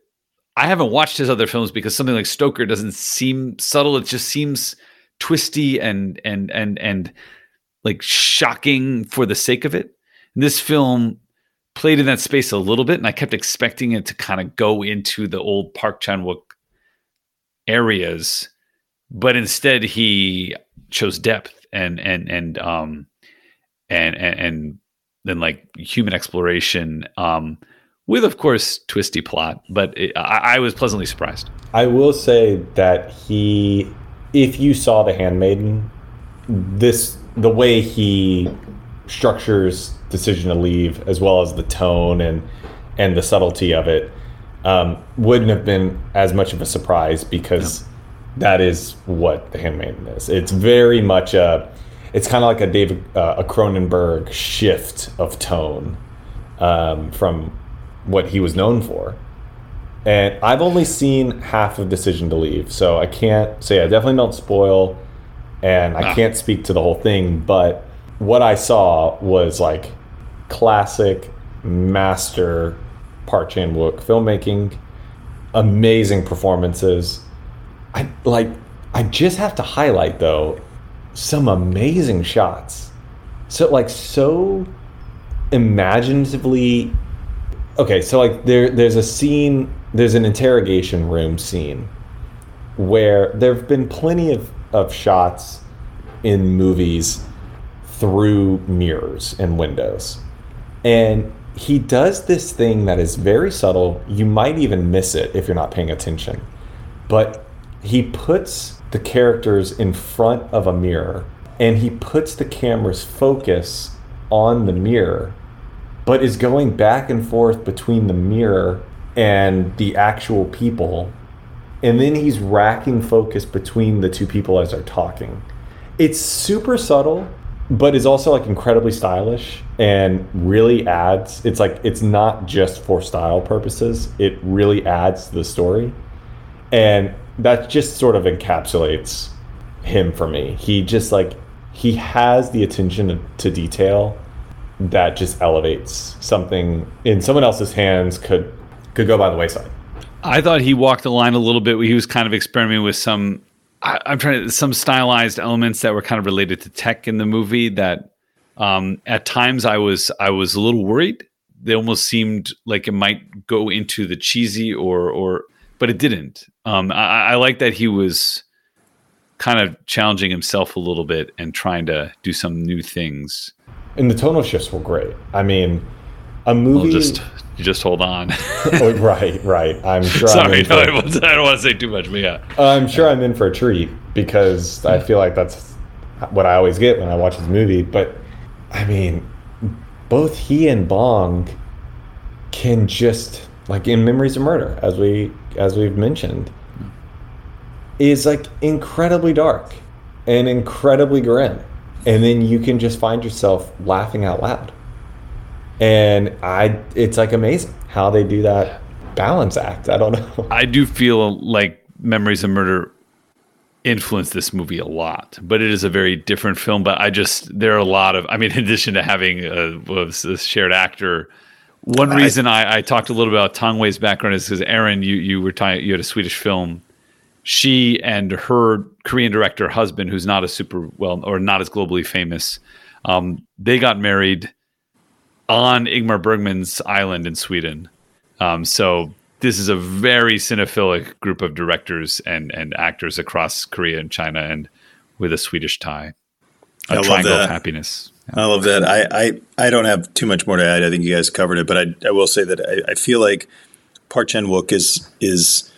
I haven't watched his other films because something like Stoker doesn't seem subtle. It just seems twisty and and and and like shocking for the sake of it. This film played in that space a little bit, and I kept expecting it to kind of go into the old Park Chan Wook areas, but instead he chose depth and and and um and and, and then like human exploration um with of course twisty plot but it, I, I was pleasantly surprised. I will say that he, if you saw The Handmaiden, this the way he structures decision to leave, as well as the tone and and the subtlety of it, um, wouldn't have been as much of a surprise because that is what The Handmaiden is. It's very much a, it's kind of like a David uh, a Cronenberg shift of tone um, from what he was known for. And I've only seen half of Decision to Leave, so I can't say I definitely don't spoil, and I Ah. can't speak to the whole thing. But what I saw was like classic master Park Chan Wook filmmaking, amazing performances. I like. I just have to highlight though some amazing shots. So like so imaginatively okay so like there there's a scene there's an interrogation room scene where there have been plenty of, of shots in movies through mirrors and windows and he does this thing that is very subtle. You might even miss it if you're not paying attention. But he puts the characters in front of a mirror and he puts the camera's focus on the mirror but is going back and forth between the mirror and the actual people. And then he's racking focus between the two people as they're talking. It's super subtle but is also like incredibly stylish and really adds it's like it's not just for style purposes it really adds to the story and that just sort of encapsulates him for me he just like he has the attention to, detail that just elevates something in someone else's hands could could go by the wayside I thought he walked the line a little bit. He was kind of experimenting with some. I, I'm trying to some stylized elements that were kind of related to tech in the movie. That um, at times I was I was a little worried. They almost seemed like it might go into the cheesy or or, but it didn't. Um, I, I like that he was kind of challenging himself a little bit and trying to do some new things. and the tonal shifts were great i mean a movie just just hold on. oh, right right i'm [laughs] sure I'm Sorry, no, for, I don't I don't want to say too much, but yeah. i'm sure i'm in for a treat because i feel like that's what i always get when i watch this movie but i mean both he and bong can just like in memories of murder as we as we've mentioned is like incredibly dark and incredibly grim and then you can just find yourself laughing out loud and i it's like amazing how they do that balance act i don't know I do feel like Memories of Murder influenced this movie a lot, but it is a very different film. But I just there are a lot of I mean, [laughs] in addition to having a, a shared actor, one reason I, I talked a little bit about Tang Wei's background is because Aaron, you you were talking, you had a Swedish film. She and her Korean director husband, who's not a super well or not as globally famous, um, they got married on Ingmar Bergman's island in Sweden. Um, so this is a very cinephilic group of directors and and actors across Korea and China, and with a Swedish tie. A I love triangle of that. happiness. I love that. I, I, I don't have too much more to add. I think you guys covered it, but I, I will say that I, I feel like Park Chan Wook is is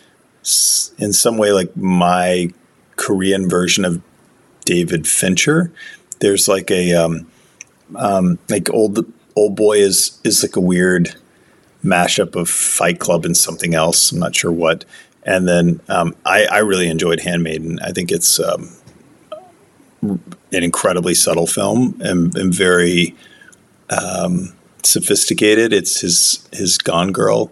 in some way like my Korean version of David Fincher. There's like a um, um, like old old boy is is like a weird mashup of Fight Club and something else. I'm not sure what. And then um, I, I really enjoyed Handmaiden. I think it's um, an incredibly subtle film and, and very um, sophisticated. It's his his Gone Girl,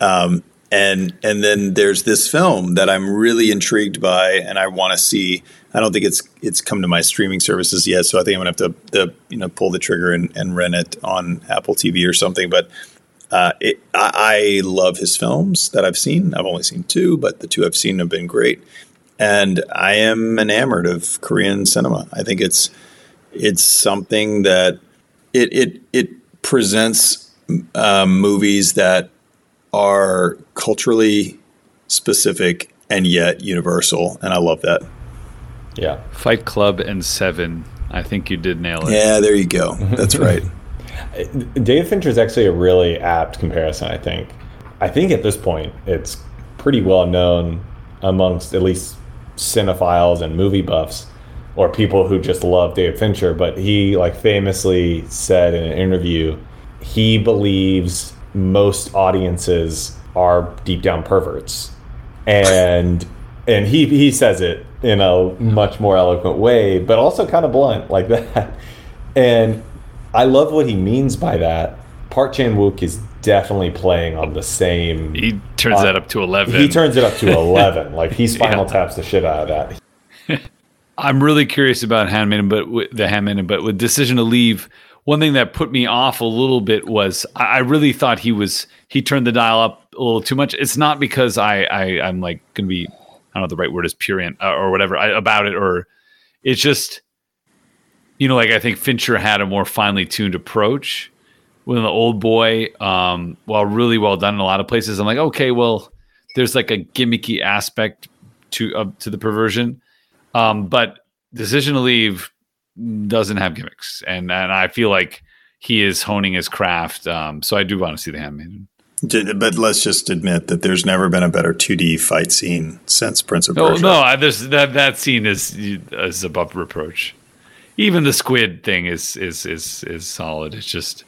um, and and then there's this film that I'm really intrigued by, and I want to see. I don't think it's it's come to my streaming services yet, so I think I'm gonna have to, to you know pull the trigger and, and rent it on Apple TV or something. But uh, it, I, I love his films that I've seen. I've only seen two, but the two I've seen have been great and I am enamored of Korean cinema. I think it's it's something that it it it presents um, movies that are culturally specific and yet universal, and I love that. Yeah. Fight Club and Seven. I think you did nail it. Yeah, there you go. That's right. [laughs] David Fincher is actually a really apt comparison, I think. I think at this point it's pretty well known amongst at least cinephiles and movie buffs or people who just love David Fincher, but he like famously said in an interview he believes most audiences are deep down perverts. And and he he says it in a much more eloquent way, but also kind of blunt like that. And I love what he means by that. Park Chan Wook is definitely playing on the same. He turns uh, that up to eleven. He turns it up to [laughs] eleven. like he spinal yeah. taps the shit out of that. [laughs] I'm really curious about Handmaiden, but with the Handmaiden, but with Decision to Leave, one thing that put me off a little bit was I really thought he was he turned the dial up a little too much. It's not because I, I I'm like gonna be I don't know the right word is purient uh, or whatever I, about it, or it's just you know like I think Fincher had a more finely tuned approach with the old boy. Um, while really well done in a lot of places, I'm like okay, well there's like a gimmicky aspect to uh, to the perversion, um, but Decision to Leave doesn't have gimmicks, and and I feel like he is honing his craft. Um, so I do want to see the Handmaiden. But let's just admit that there's never been a better 2D fight scene since Prince of no, Persia. No, there's that that scene is is above reproach. Even the squid thing is is is is solid. It's just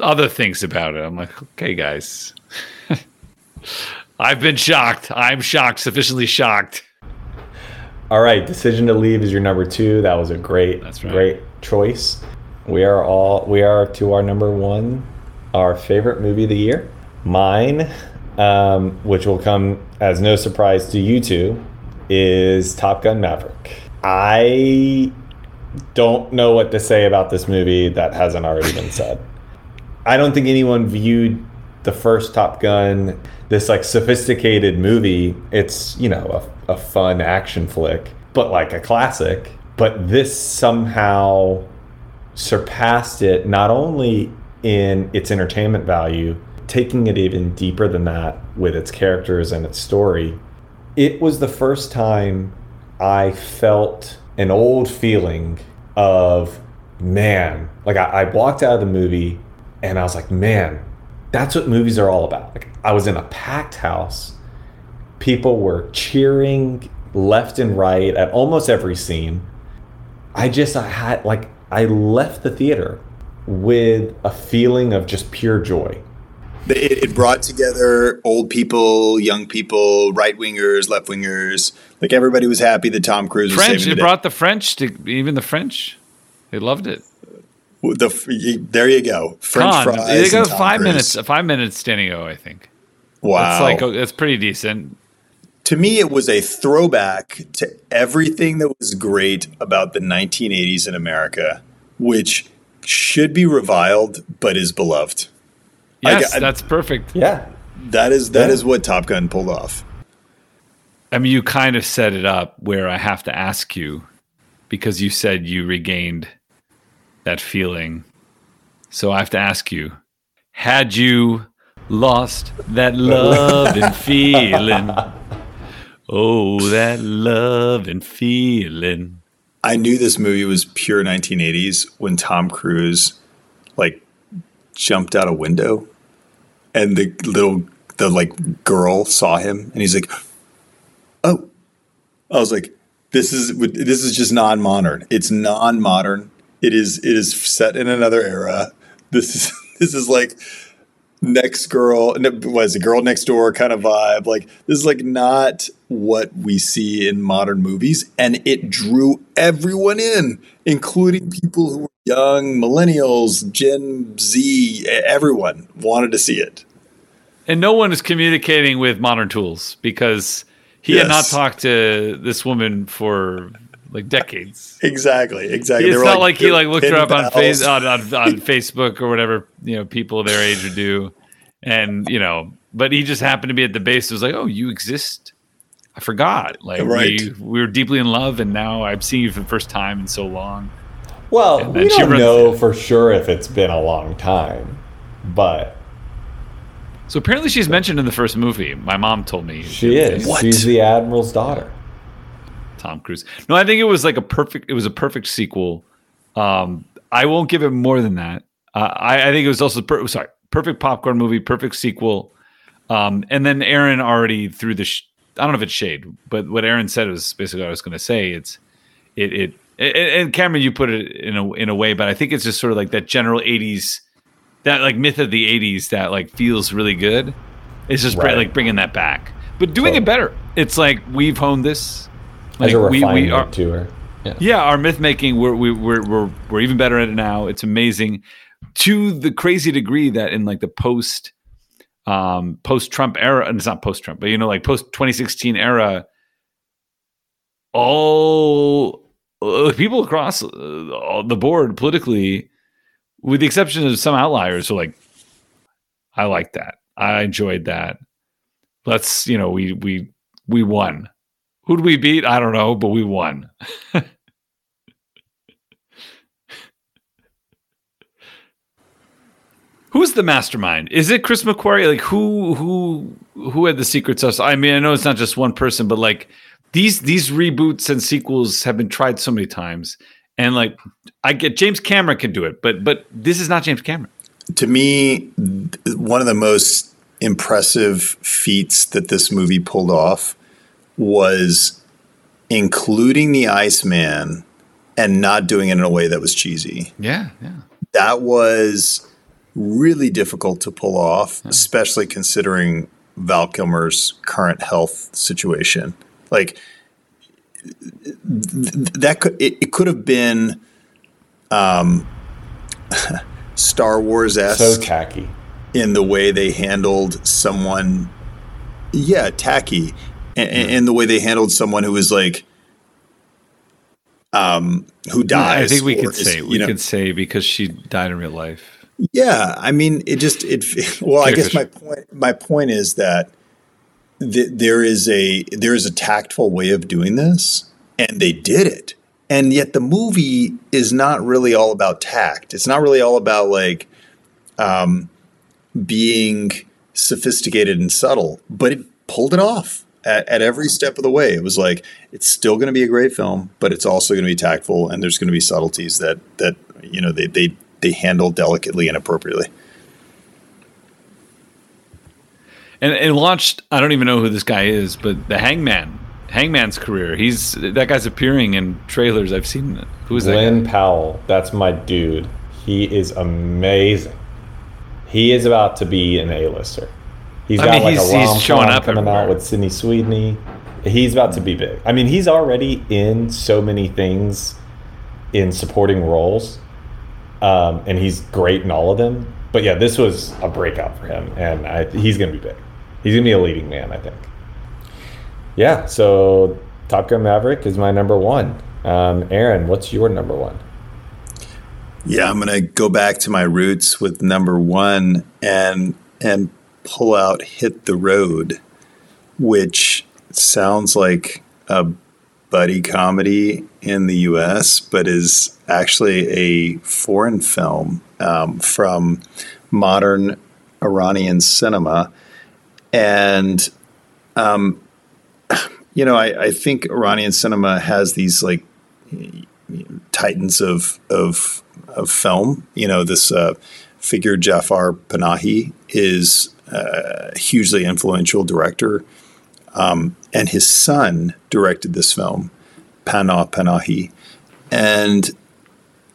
other things about it. I'm like, okay, guys. [laughs] I've been shocked. I'm shocked, sufficiently shocked. All right, decision to leave is your number two. That was a great, right. great choice. We are all we are to our number one our favorite movie of the year. Mine, um, which will come as no surprise to you two, is Top Gun Maverick. I don't know what to say about this movie that hasn't already been said. I don't think anyone viewed the first Top Gun, this like sophisticated movie. It's, you know, a, a fun action flick, but like a classic. But this somehow surpassed it not only in its entertainment value, taking it even deeper than that with its characters and its story. It was the first time I felt an old feeling of, man, like I, I walked out of the movie and I was like, man, that's what movies are all about. Like I was in a packed house. People were cheering left and right at almost every scene. I just I had like I left the theater with a feeling of just pure joy. It, it brought together old people, young people, right wingers, left wingers. Like everybody was happy that Tom Cruise French, was saving It brought the French to even the French. They loved it. The, there you go. French Con, fries. They got five Cruise. minutes. Five minutes standing O, I think. Wow, that's like that's pretty decent. To me, it was a throwback to everything that was great about the 1980s in America, which should be reviled but is beloved. Yes, I, that's perfect. Yeah. That is that yeah. is what Top Gun pulled off. I mean, you kind of set it up where I have to ask you because you said you regained that feeling. So I have to ask you, had you lost that love and [laughs] feeling? Oh, that love and feeling. I knew this movie was pure 1980s when Tom Cruise like jumped out a window and the little the like girl saw him and he's like oh. I was like this is this is just non-modern. It's non-modern. It is it is set in another era. This is [laughs] this is like next girl was a girl next door kind of vibe like this is like not what we see in modern movies and it drew everyone in including people who were young millennials gen z everyone wanted to see it and no one is communicating with modern tools because he yes. had not talked to this woman for like decades. Exactly, exactly. It's not like, like he like looked her up on, face, on, on, on [laughs] Facebook or whatever you know people their age would do, and you know, but he just happened to be at the base. It was like, oh, you exist. I forgot. Like right. we we were deeply in love, and now I'm seeing you for the first time in so long. Well, And we don't runs- know for sure if it's been a long time, but So apparently she's mentioned in the first movie. My mom told me she is. What? She's the admiral's daughter. Tom Cruise. No, I think it was like a perfect. It was a perfect sequel. Um, I won't give it more than that. Uh, I, I think it was also per- sorry, perfect popcorn movie, perfect sequel. Um, and then Aaron already threw the. Sh- I don't know if it's shade, but what Aaron said was basically what I was going to say. It's it, it it and Cameron, you put it in a in a way, but I think it's just sort of like that general '80s, that like myth of the '80s that like feels really good. It's just Right. like bringing that back, but doing it better. It's like we've honed this. There's Like a we, refinement we are, to her. Yeah. yeah, our myth making we're, we, we're we're we're even better at it now. It's amazing to the crazy degree that in like the post um post Trump era, and it's not post Trump, but you know like post 2016 era, all uh, people across uh, the board politically, with the exception of some outliers, are like, I like that. I enjoyed that. Let's you know we we we won. Who'd we beat? I don't know, but we won. [laughs] Who's the mastermind? Is it Chris McQuarrie? Like who who who had the secret sauce? I mean, I know it's not just one person, but like these these reboots and sequels have been tried so many times. And like I get James Cameron can do it, but but this is not James Cameron. to me, one of the most impressive feats that this movie pulled off was including the Iceman and not doing it in a way that was cheesy. Yeah, yeah. That was really difficult to pull off, especially considering Val Kilmer's current health situation. Like th- th- that could it, it could have been um [laughs] Star Wars So esque tacky. in the way they handled someone yeah tacky and, and the way they handled someone who was like um who dies I think we could say we know- could say because she died in real life. yeah i mean it just it [laughs] well i guess my point my point is that th- there is a there is a tactful way of doing this and they did it. And yet the movie is not really all about tact. It's not really all about like um being sophisticated and subtle but it pulled it off at, at every step of the way it was like it's still going to be a great film but it's also going to be tactful and there's going to be subtleties that that you know they they they handle delicately and appropriately And it launched. I don't even know who this guy is, but the Hangman, Hangman's career. He's that guy's appearing in trailers. I've seen. it. Who is that? Glen guy? Powell, that's my dude. He is amazing. He is about to be an A-lister. He's I got mean, like he's- a he's showing up coming everywhere. out with Sydney Sweeney. He's about to be big. I mean, he's already in so many things in supporting roles, um, and he's great in all of them. But yeah, this was a breakout for him, and I, he's going to be big. He's going to be a leading man, I think. Yeah, so Top Gun Maverick is my number one. Um, Aaron, what's your number one? Yeah, I'm gonna go back to my roots with number one and and pull out "Hit the Road," which sounds like a buddy comedy in the U.S., but is actually a foreign film um, from modern Iranian cinema, and um, you know, I, I think Iranian cinema has these like titans of of of film. You know, this uh, figure Jafar Panahi is a hugely influential director, um, and his son directed this film, Panah Panahi, and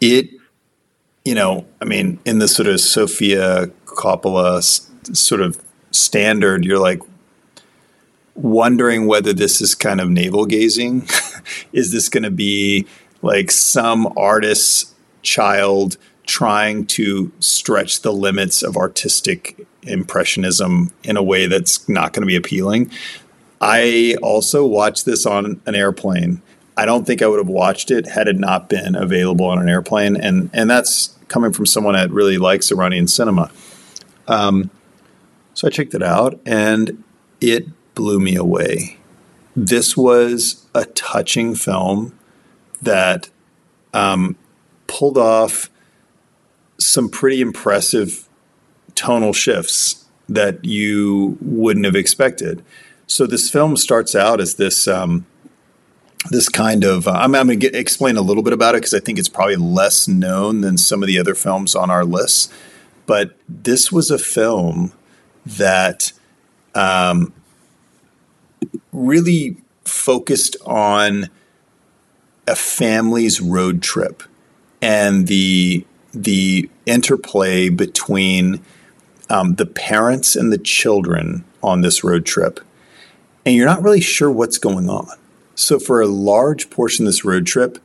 it, you know, I mean, in the sort of Sofia Coppola sort of standard, you're like wondering whether this is kind of navel gazing. [laughs] is this going to be like some artist's child trying to stretch the limits of artistic impressionism in a way that's not going to be appealing? I also watched this on an airplane. I don't think I would have watched it had it not been available on an airplane, and and that's coming from someone that really likes Iranian cinema. Um, so I checked it out, and it blew me away. This was a touching film that um, pulled off some pretty impressive tonal shifts that you wouldn't have expected. So this film starts out as this um, this kind of. Uh, I'm, I'm going to explain a little bit about it because I think it's probably less known than some of the other films on our list. But this was a film that um, really focused on a family's road trip and the the interplay between um, the parents and the children on this road trip, and you're not really sure what's going on. So, for a large portion of this road trip,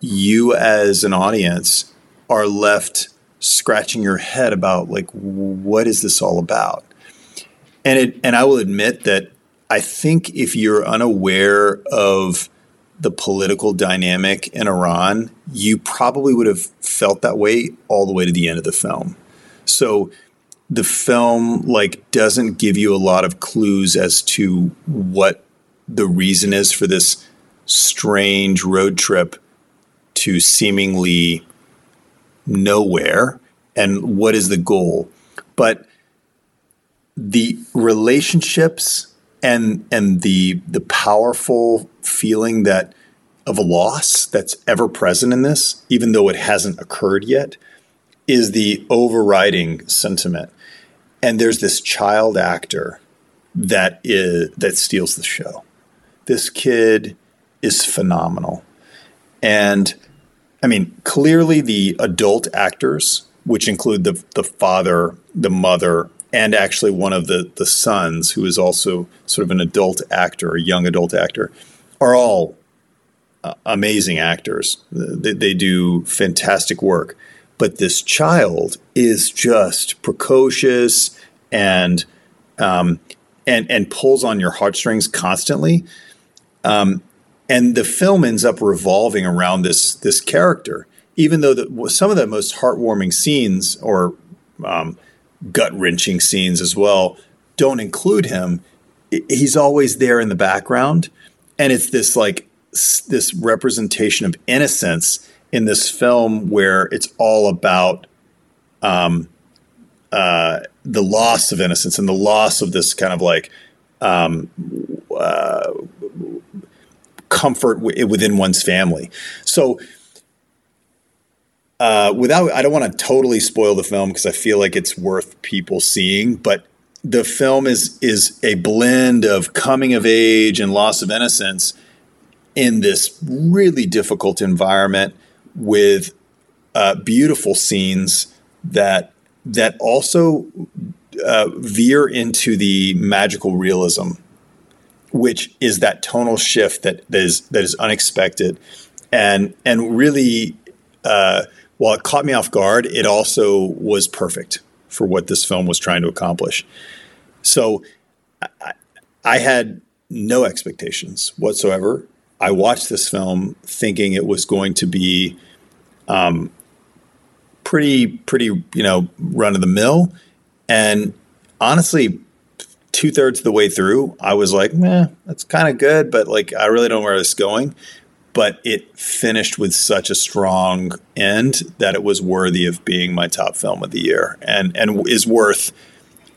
you as an audience are left scratching your head about like what is this all about and it and i will admit that i think if you're unaware of the political dynamic in iran you probably would have felt that way all the way to the end of the film so the film like doesn't give you a lot of clues as to what the reason is for this strange road trip to seemingly nowhere and what is the goal. But the relationships and and the the powerful feeling that of a loss that's ever present in this even though it hasn't occurred yet is the overriding sentiment and there's this child actor that is that steals the show. This kid is phenomenal. And I mean, clearly the adult actors, which include the the father, the mother, and actually one of the the sons, who is also sort of an adult actor, a young adult actor, are all uh, amazing actors. They, they do fantastic work. But this child is just precocious and um, and and pulls on your heartstrings constantly. Um, and the film ends up revolving around this this character, even though the, some of the most heartwarming scenes or um, gut wrenching scenes as well don't include him. He's always there in the background, and it's this like this representation of innocence in this film where it's all about um, uh, the loss of innocence and the loss of this kind of like um, uh, comfort w- within one's family. So, uh, without, I don't want to totally spoil the film because I feel like it's worth people seeing, but the film is is a blend of coming of age and loss of innocence in this really difficult environment with uh, beautiful scenes that that also uh, veer into the magical realism, which is that tonal shift that, that is that is unexpected, and and really, uh, while it caught me off guard, it also was perfect for what this film was trying to accomplish. So, I, I had no expectations whatsoever. I watched this film thinking it was going to be um, pretty pretty you know run of the mill, and honestly, two thirds of the way through, I was like, "Meh, that's kind of good," but like I really don't know where this is going. But it finished with such a strong end that it was worthy of being my top film of the year, and and is worth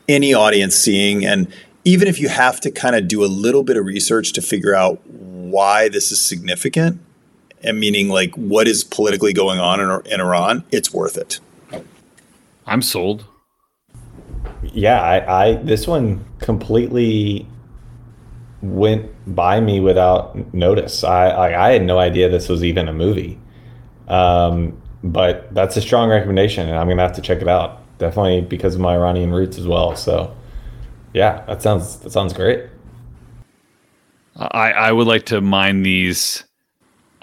any audience seeing. And even if you have to kind of do a little bit of research to figure out why this is significant, and meaning like what is politically going on in, in Iran, it's worth it. I'm sold. Yeah, I, I this one completely went by me without notice. I, I, I had no idea this was even a movie. Um, but that's a strong recommendation, and I'm gonna have to check it out. Definitely because of my Iranian roots as well. So, yeah, that sounds that sounds great. I I would like to mine these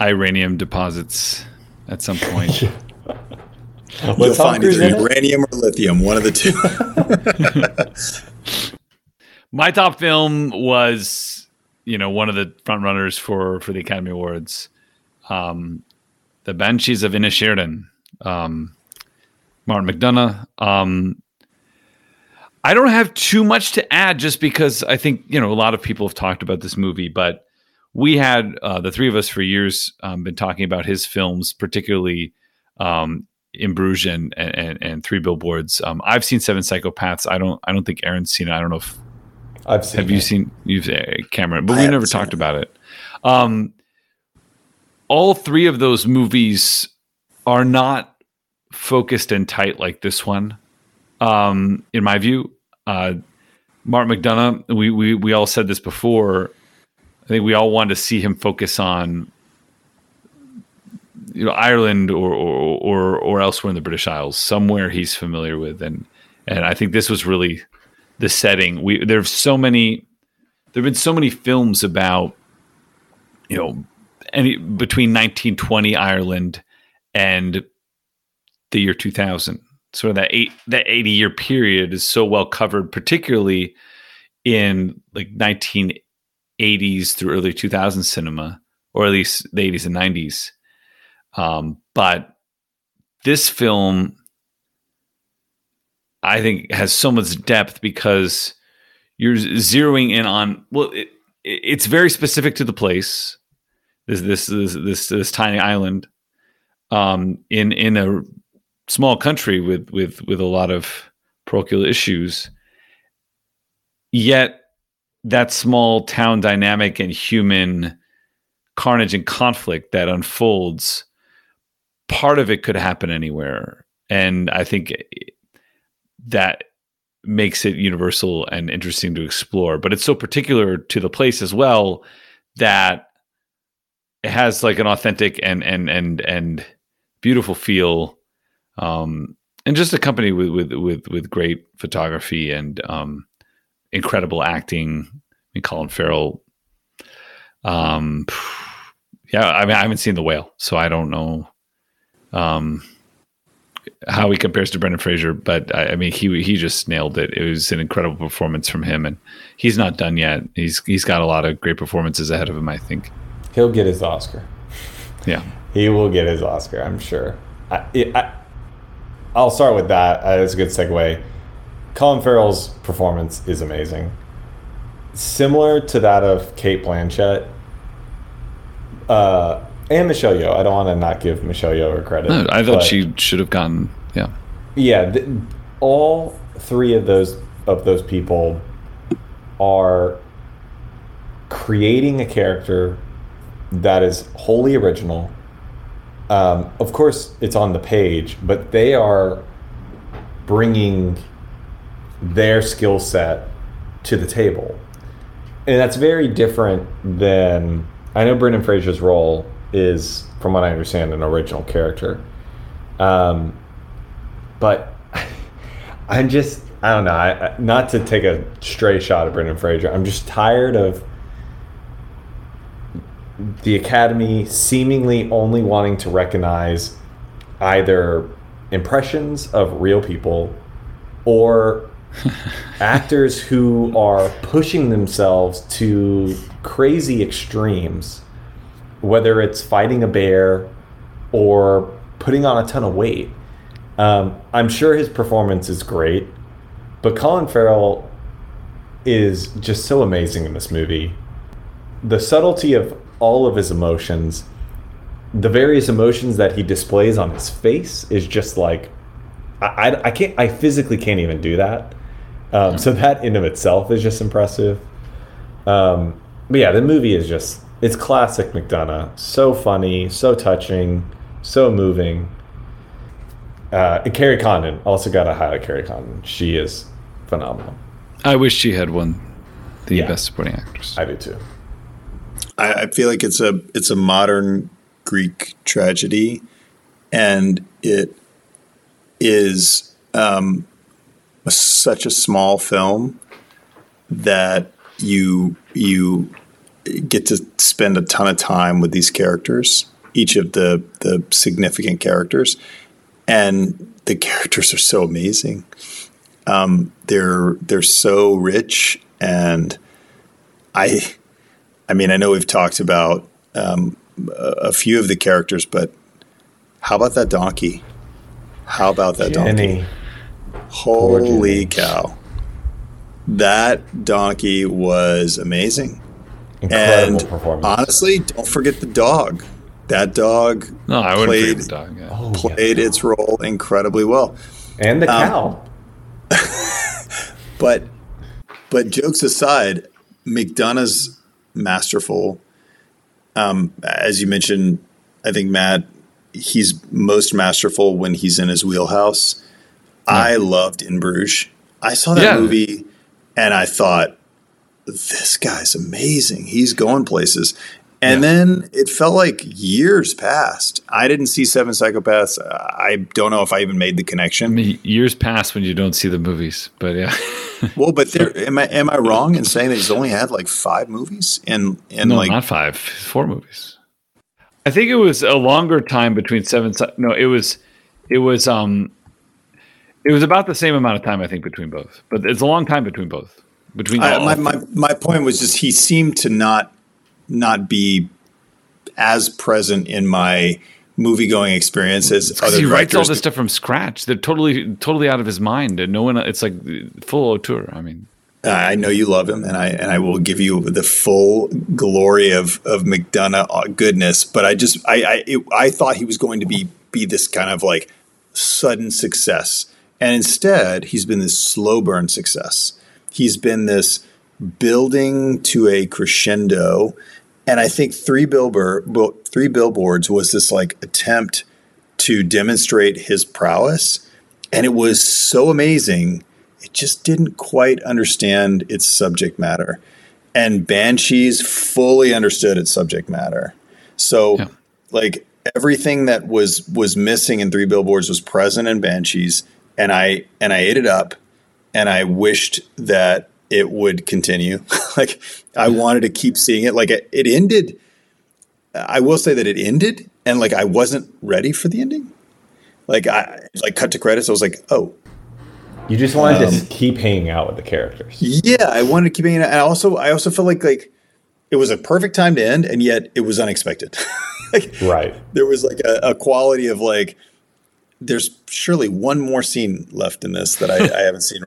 uranium deposits at some point. [laughs] You'll find either uranium or lithium, one of the two. [laughs] My top film was, you know, one of the front runners for for the Academy Awards, um, the Banshees of Inisherin, um, Martin McDonagh. Um, I don't have too much to add, just because I think you know a lot of people have talked about this movie, but we had uh, the three of us for years um, been talking about his films, particularly um, in Bruges and, and and Three Billboards. Um, I've seen Seven Psychopaths. I don't I don't think Aaron's seen it. I don't know if I've seen. have it. you seen you've uh, Cameron, but I we never talked it. about it. Um, all three of those movies are not focused and tight like this one. Um, in my view, uh, Mark McDonagh. We we we all said this before. I think we all wanted to see him focus on you know Ireland or or or, or elsewhere in the British Isles, somewhere he's familiar with, and and I think this was really the setting. We there's so many there've been so many films about you know any between 1920 Ireland and the year 2000 sort of that eight that 80 year period is so well covered particularly in like 1980s through early 2000s cinema or at least the 80s and 90s um, but this film i think has so much depth because you're zeroing in on well it- it's very specific to the place this this this this, this tiny island um, in in a small country with with with a lot of parochial issues. Yet that small town dynamic and human carnage and conflict that unfolds part of it could happen anywhere. And i think that makes it universal and interesting to explore. But it's so particular to the place as well that it has like an authentic and and and and beautiful feel um and just accompanied with with with with great photography and um incredible acting I mean, Colin Farrell um yeah I mean I haven't seen the whale so I don't know um how he compares to Brendan Fraser but I, I mean he he just nailed it it was an incredible performance from him and he's not done yet he's he's got a lot of great performances ahead of him I think He'll get his Oscar. yeah [laughs] He will get his Oscar, I'm sure. I, it, I, I'll start with that. Uh, it's a good segue. Colin Farrell's performance is amazing. Similar to that of Cate Blanchett uh, and Michelle Yeoh. I don't want to not give Michelle Yeoh her credit. No, I thought she should have gotten yeah yeah th- all three of those of those people are creating a character that is wholly original um, of course it's on the page but they are bringing their skill set to the table and that's very different than i know brendan fraser's role is from what i understand an original character um, but [laughs] I'm just I don't know. I, not to take a stray shot at Brendan Fraser. I'm just tired of the Academy seemingly only wanting to recognize either impressions of real people or [laughs] actors who are pushing themselves to crazy extremes, whether it's fighting a bear or putting on a ton of weight. Um, I'm sure his performance is great, but Colin Farrell is just so amazing in this movie. The subtlety of all of his emotions, the various emotions that he displays on his face, is just like I, I, I can't I physically can't even do that. Um, so that in of itself is just impressive. Um, but yeah, the movie is just it's classic McDonagh. So funny, so touching, so moving. Uh, and Kerry Condon also got to highlight Kerry Condon. She is phenomenal. I wish she had won the Yeah. best supporting actress. I do too. I, I feel like it's a it's a modern Greek tragedy, and it is um, a, such a small film that you you get to spend a ton of time with these characters, each of the the significant characters, and the [laughs] characters are so amazing. Um, they're they're so rich, and I I mean, I know we've talked about um, a, a few of the characters, but how about that donkey? How about that donkey? Jenny, Holy cow. That donkey was amazing. incredible and performance. honestly, don't forget the dog. That dog No, I wouldn't Played- the dog. Yeah. Oh, played its role incredibly well. And the Um, cow. [laughs] But but jokes aside, McDonagh's masterful. Um, as you mentioned, I think Matt, he's most masterful when he's in his wheelhouse. I loved In Bruges. I saw that Yeah. movie and I thought, this guy's amazing. He's going places. And then it felt like years passed. I didn't see Seven Psychopaths. I don't know if I even made the I connection. mean, years pass when you don't see the movies, but yeah. [laughs] Well, but there, am I am I wrong in saying that he's only had like five movies and and no, like not five, four movies. I think it was a longer time between seven. No, it was, it was, um, it was about the same amount of time I think between both, but it's a long time between both. Between I, my, my my point was just he seemed to not not be as present in my movie going experience as other he writes all this stuff from scratch. They're totally, totally out of his mind, and no one. It's like full auteur. I mean, I know you love him, and I and I will give you the full glory of of McDonagh uh, goodness. But I just I I, it, I thought he was going to be be this kind of like sudden success, and instead he's been this slow burn success. He's been this building to a crescendo, and I think three billboard three billboards was this like attempt to demonstrate his prowess, and it was so amazing it just didn't quite understand its subject matter. And Banshees fully understood its subject matter. So Yeah. like everything that was was missing in Three Billboards was present in Banshees and I and I ate it up and I wished that it would continue. [laughs] like I wanted to keep seeing it like it, it ended I will say that it ended and like I wasn't ready for the ending. Like I like cut to credits I was like, "Oh, You just wanted um, to keep hanging out with the characters. Yeah, I wanted to keep it. And I also, I also felt like like it was a perfect time to end, and yet it was unexpected. [laughs] like, Right. There was like a, a quality of like, there's surely one more scene left in this that I, I haven't seen.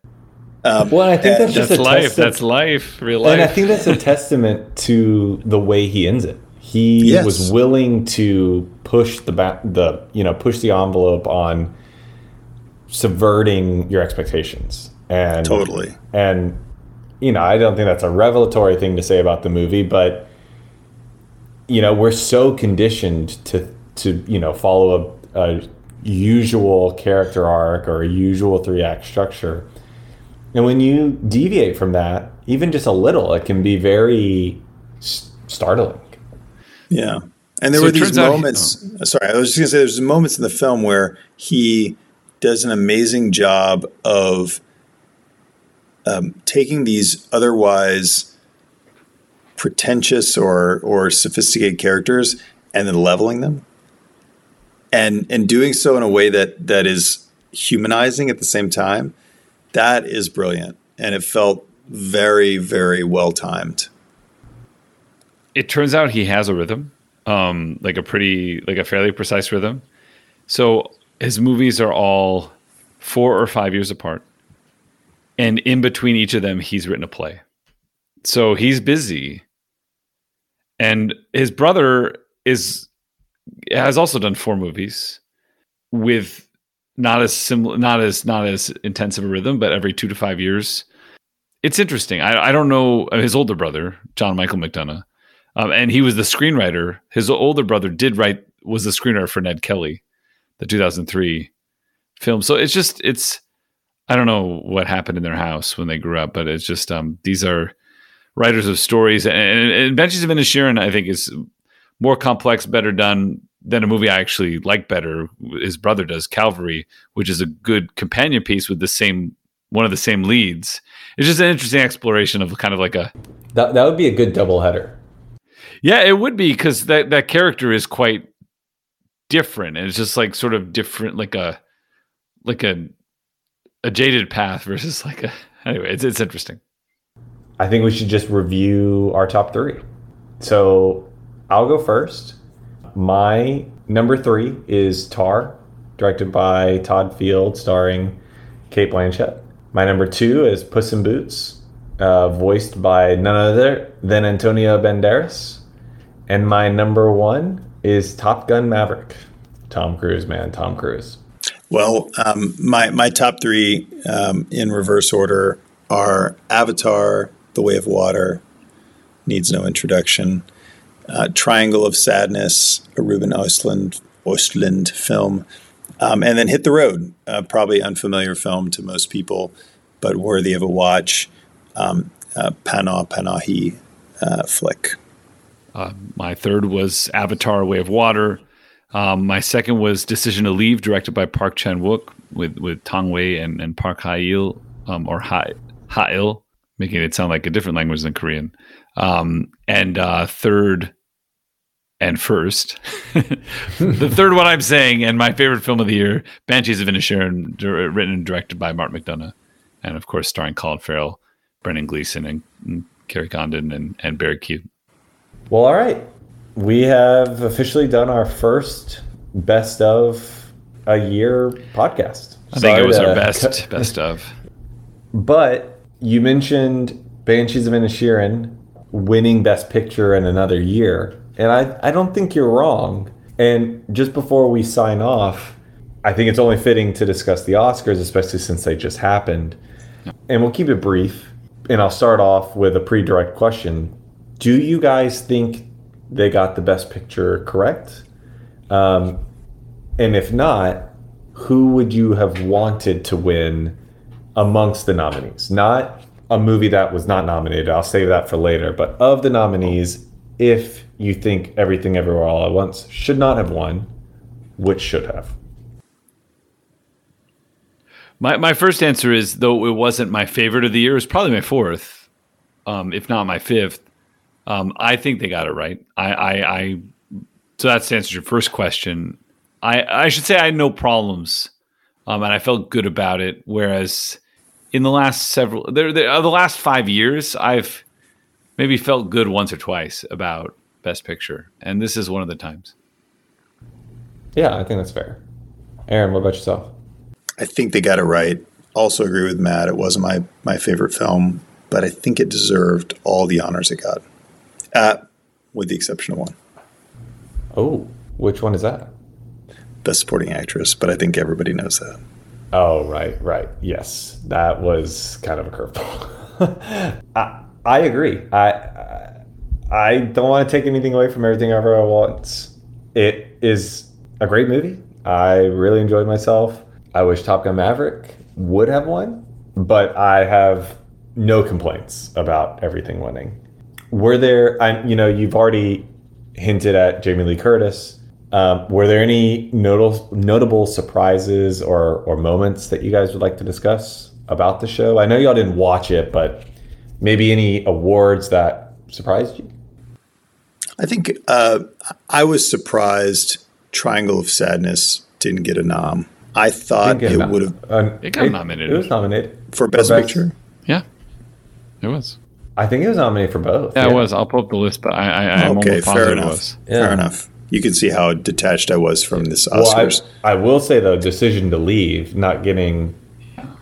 Um, well, I think and that's just that's a life. testament- That's life. Real life. And I think that's a [laughs] testament to the way he ends it. He Yes. was willing to push the ba- the you know push the envelope on subverting your expectations and Totally. and you know I don't think that's a revelatory thing to say about the movie, but you know we're so conditioned to to you know follow a, a usual character arc or a usual three act structure and when you deviate from that, even just a little, it can be very s- startling. Yeah. And there So were these turns out he- moments. Sorry, I was just going to say there's moments in the film where he does an amazing job of um, taking these otherwise pretentious or or sophisticated characters and then leveling them, and and doing so in a way that that is humanizing at the same time. That is brilliant, and it felt very very well timed. it turns out he has a rhythm, um, like a pretty, like a fairly precise rhythm. So his movies are all four or five years apart, and in between each of them, he's written a play. So he's busy, and his brother is has also done four movies with not as similar, not as not as intensive a rhythm, but every two to five years. It's interesting. I, I don't know uh, his older brother, John Michael McDonagh, um, and he was the screenwriter. His older brother did write was the screenwriter for Ned Kelly, the 2003 film. So it's just it's I don't know what happened in their house when they grew up, but it's just um, these are writers of stories, and, and, and of Inisherin I think is more complex, better done than a movie I actually like better. His brother does Calvary, which is a good companion piece with the same one of the same leads. It's just an interesting exploration of kind of like a That, that would be a good double header. yeah, it would be because that that character is quite different, and it's just like sort of different, like a like a a jaded path versus like a anyway. It's it's interesting. I think we should just review our top three. So I'll go first. My number three is Tar, directed by Todd Field, starring Cate Blanchett. My number two is Puss in Boots, uh, voiced by none other than Antonio Banderas. And my number one is Top Gun Maverick. Tom Cruise, man, Tom Cruise. Well, um, my my top three um, in reverse order are Avatar, The Way of Water, needs no introduction. Uh, Triangle of Sadness, a Ruben Östlund Östlund film, um, and then Hit the Road, uh, probably unfamiliar film to most people, but worthy of a watch. Um, uh, Panah Panahi uh, flick. Uh, my third was Avatar: Way of Water. Um, my second was Decision to Leave, directed by Park Chan Wook with with Tang Wei and, and Park Ha Il um, or Ha Ha Il, making it sound like a different language than Korean. Um, and uh, third and first, [laughs] the third one I'm saying, and my favorite film of the year, Banshees of Inisherin, written and directed by Mark McDonagh, and of course starring Colin Farrell, Brendan Gleeson, and, and Kerry Condon and, and Barry Keoghan. Well, all right. We have officially done our first best of a year podcast. I think it was our [laughs] best best of. But you mentioned Banshees of Inisherin winning Best Picture in another year, and I I don't think you're wrong. And just before we sign off, I think it's only fitting to discuss the Oscars, especially since they just happened. And we'll keep it brief. And I'll start off with a pretty direct question: Do you guys think they got the best picture correct? Um, and if not, who would you have wanted to win amongst the nominees? Not a movie that was not nominated. I'll save that for later. But of the nominees, if you think Everything Everywhere All at Once should not have won, which should have? My my first answer is though it wasn't my favorite of the year, it was probably my fourth, um, if not my fifth. Um, I think they got it right. I, I, I so that's to answer your first question. I, I should say I had no problems, um, and I felt good about it. Whereas in the last several, there, there, uh, the last five years, I've maybe felt good once or twice about Best Picture, and this is one of the times. Yeah, I think that's fair. Aaron, what about yourself? I think they got it right. Also agree with Matt. It wasn't my my favorite film, but I think it deserved all the honors it got uh, with the exception of one. Oh, which one is that? Best Supporting Actress, but I think everybody knows that. Oh, right, right. Yes, that was kind of a curveball. [laughs] I, I agree. I, I don't want to take anything away from everything ever I want. It is a great movie. I really enjoyed myself. I wish Top Gun Maverick would have won, but I have no complaints about everything winning were there I, you know you've already hinted at jamie lee curtis um, were there any notable notable surprises or or moments that you guys would like to discuss about the show i know y'all didn't watch it but maybe any awards that surprised you i think uh, i was surprised triangle of sadness didn't get a nom i thought it would have uh, it got it, nominated it was nominated for best, for best picture yeah it was I think it was nominated for both. Yeah, yeah. it was. I'll pull up the list, but I, I, I'm okay, fair enough. Yeah. Fair enough. You can see how detached I was from this Oscars. Well, I, I, will say though, decision to leave, not getting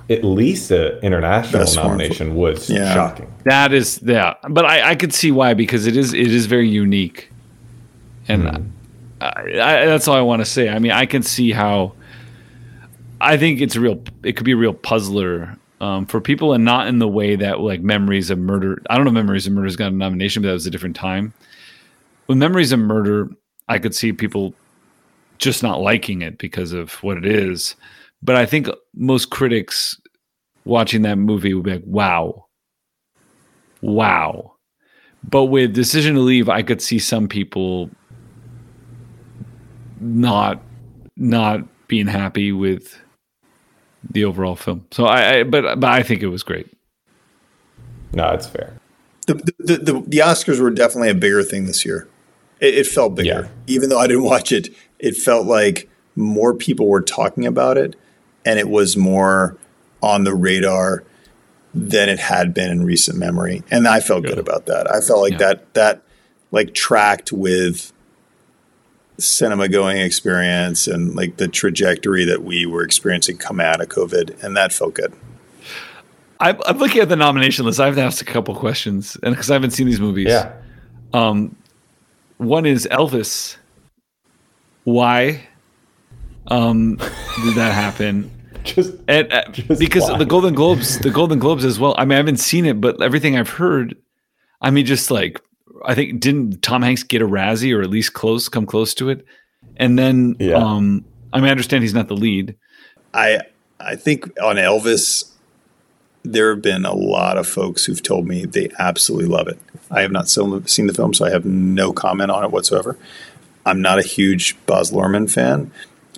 at least an international Best nomination was yeah. shocking. That is, yeah, but I, I could see why because it is it is very unique, and mm. I, that's all I want to say. I mean, I can see how. I think it's real. It could be a real puzzler um, for people and not in the way that like Memories of Murder. I don't know Memories of Murder's got a nomination, but that was a different time. With Memories of Murder, I could see people just not liking it because of what it is. But I think most critics watching that movie would be like, wow. Wow. But with Decision to Leave, I could see some people not not being happy with the overall film. So I, I but but I think it was great. No, it's fair. The, the, the, the Oscars were definitely a bigger thing this year. It, it felt bigger, yeah. even though I didn't watch it. It felt like more people were talking about it, and it was more on the radar than it had been in recent memory. And I felt good about that. I felt like yeah. that that like tracked with cinema going experience and like the trajectory that we were experiencing come out of COVID, and that felt good. I'm, I'm looking at the nomination list. I've asked a couple questions, and because I haven't seen these movies, yeah. Um, one is Elvis why um, did that happen? [laughs] Just And, uh, Just because why? the Golden Globes, the Golden Globes as well. I mean, I haven't seen it, but everything I've heard, I mean, just like I think didn't Tom Hanks get a Razzie or at least close, come close to it, and then Yeah. um, I mean, I understand he's not the lead. I I think on Elvis, there have been a lot of folks who've told me they absolutely love it. I have not seen the film, so I have no comment on it whatsoever. I'm not a huge Baz Luhrmann fan.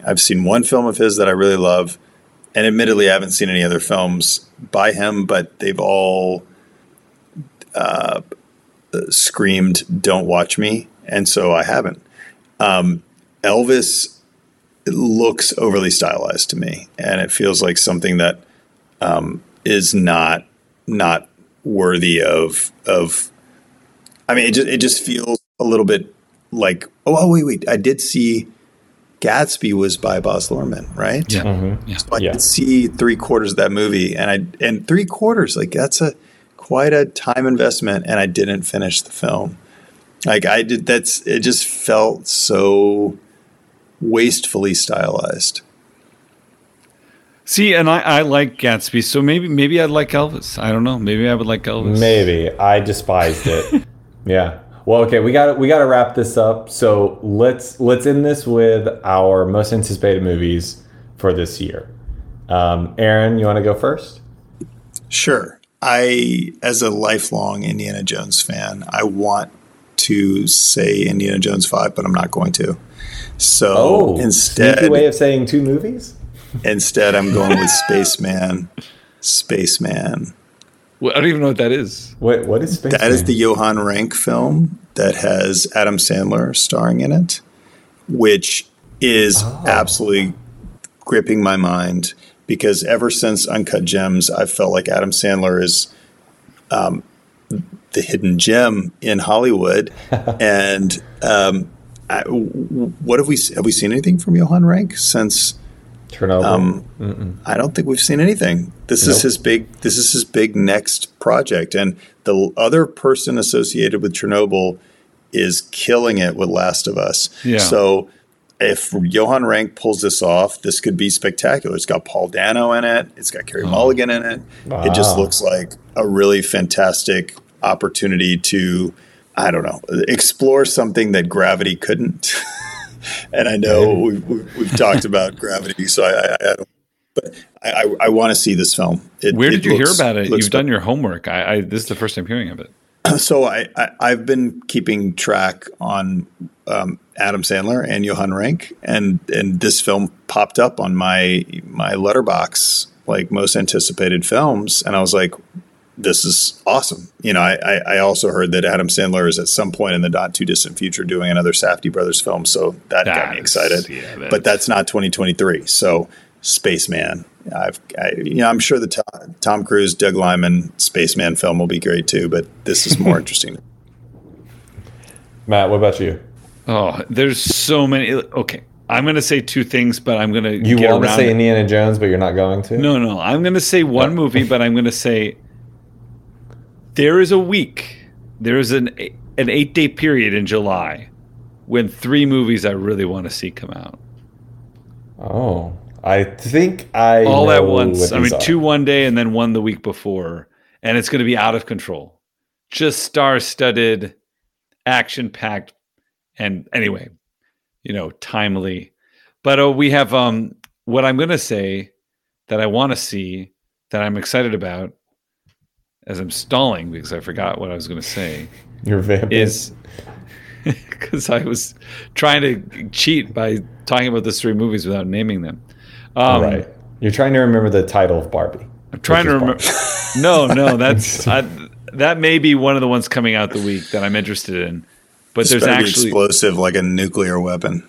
I've seen one film of his that I really love, and admittedly, I haven't seen any other films by him, but they've all uh, screamed, "Don't watch me," and so I haven't. Um, Elvis looks overly stylized to me, and it feels like something that um, is not not worthy of of. I mean, it just it just feels a little bit like oh, oh wait wait I did see Gatsby was by Baz Luhrmann right Yeah, Mhm. yeah. so I Yeah. did see three quarters of that movie and I and three quarters like that's a quite a time investment and I didn't finish the film like I did that's it just felt so wastefully stylized See, and I, I like Gatsby, so maybe maybe I'd like Elvis. I don't know. Maybe I would like Elvis. Maybe I despised it. [laughs] yeah. Well, okay, we got we got to wrap this up. So let's let's end this with our most anticipated movies for this year. Um, Aaron, you want to go first? Sure. I, as a lifelong Indiana Jones fan, I want to say Indiana Jones 5, but I'm not going to. So Oh, instead, way of saying two movies. Instead, I'm going with Spaceman. Spaceman. Well, I don't even know what that is. What what is Space That is the Johan Renck film that has Adam Sandler starring in it, which is Oh. absolutely gripping my mind because ever since Uncut Gems, I've felt like Adam Sandler is um, the hidden gem in Hollywood. [laughs] and um, I, w- w- what have we have we seen anything from Johan Renck since? Chernobyl. Um, I don't think we've seen anything. This Nope. is his big. This is his big next project, and the other person associated with Chernobyl is killing it with Last of Us. Yeah. So if Johan Renck pulls this off, this could be spectacular. It's got Paul Dano in it. It's got Carey Mulligan in it. It just looks like a really fantastic opportunity to, I don't know, explore something that Gravity couldn't. [laughs] and I know we, we, we've talked about [laughs] Gravity, so I, I, I don't. But I, I, I want to see this film. It, Where did you looks- hear about it? You've done your homework. I, I this is the first time hearing of it. [clears throat] so I, I I've been keeping track on um, Adam Sandler and Johan Renck, and and this film popped up on my my Letterboxd like most anticipated films, and I was like, this is awesome. You know, I, I, I also heard that Adam Sandler is at some point in the not too distant future doing another Safdie brothers film, so that got me excited. yeah, that's- but that's not 2023. So Spaceman. I've, I, you know, I'm sure the Tom, Tom Cruise, Doug Liman Spaceman film will be great too, but this is more [laughs] interesting. Matt, what about you? Oh, there's so many. Okay, I'm going to say two things, but I'm going to You get want to say it. Indiana Jones, but you're not going to. No, no. I'm going to say one oh. movie, but I'm going to say there is a week. There is an an eight day period in July when three movies I really want to see come out Oh, I think I all at once. I mean, are. two one day and then one the week before, and it's going to be out of control. Just star studded, action packed, and anyway, you know, timely. But uh, we have um what I'm going to say that I want to see that I'm excited about as I'm stalling because I forgot what I was going to say You're vamping. is [laughs] because I was trying to cheat by talking about the three movies without naming them. Um, right. You're trying to remember the title of Barbie. I'm trying to remember. [laughs] no, no, [laughs] that's I, that may be one of the ones coming out the week that I'm interested in. But It's there's actually explosive like a nuclear weapon.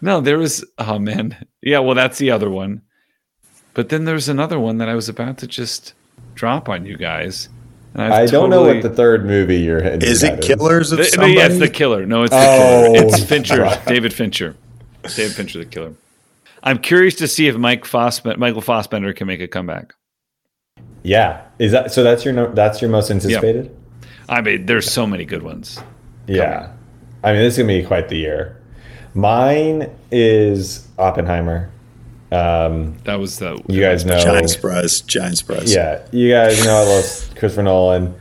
no. There was oh man, yeah. Well, that's the other one. But then there's another one that I was about to just drop on you guys. And I've I don't know what the third movie you're hitting. Is it Killers of The- no, Somebody? yeah, it's the killer. No, it's the Oh, killer. It's Fincher, right. David Fincher. David Fincher, the killer. I'm curious to see if Mike Fassbender, Michael Fassbender can make a comeback. Yeah. Is that so? That's your that's your most anticipated. I mean, there's so many good ones. Yeah. I mean, this is gonna be quite the year. Mine is Oppenheimer. Um, That was the you guys know. Giant surprise. Giant surprise. Yeah, you guys know I love Christopher Nolan.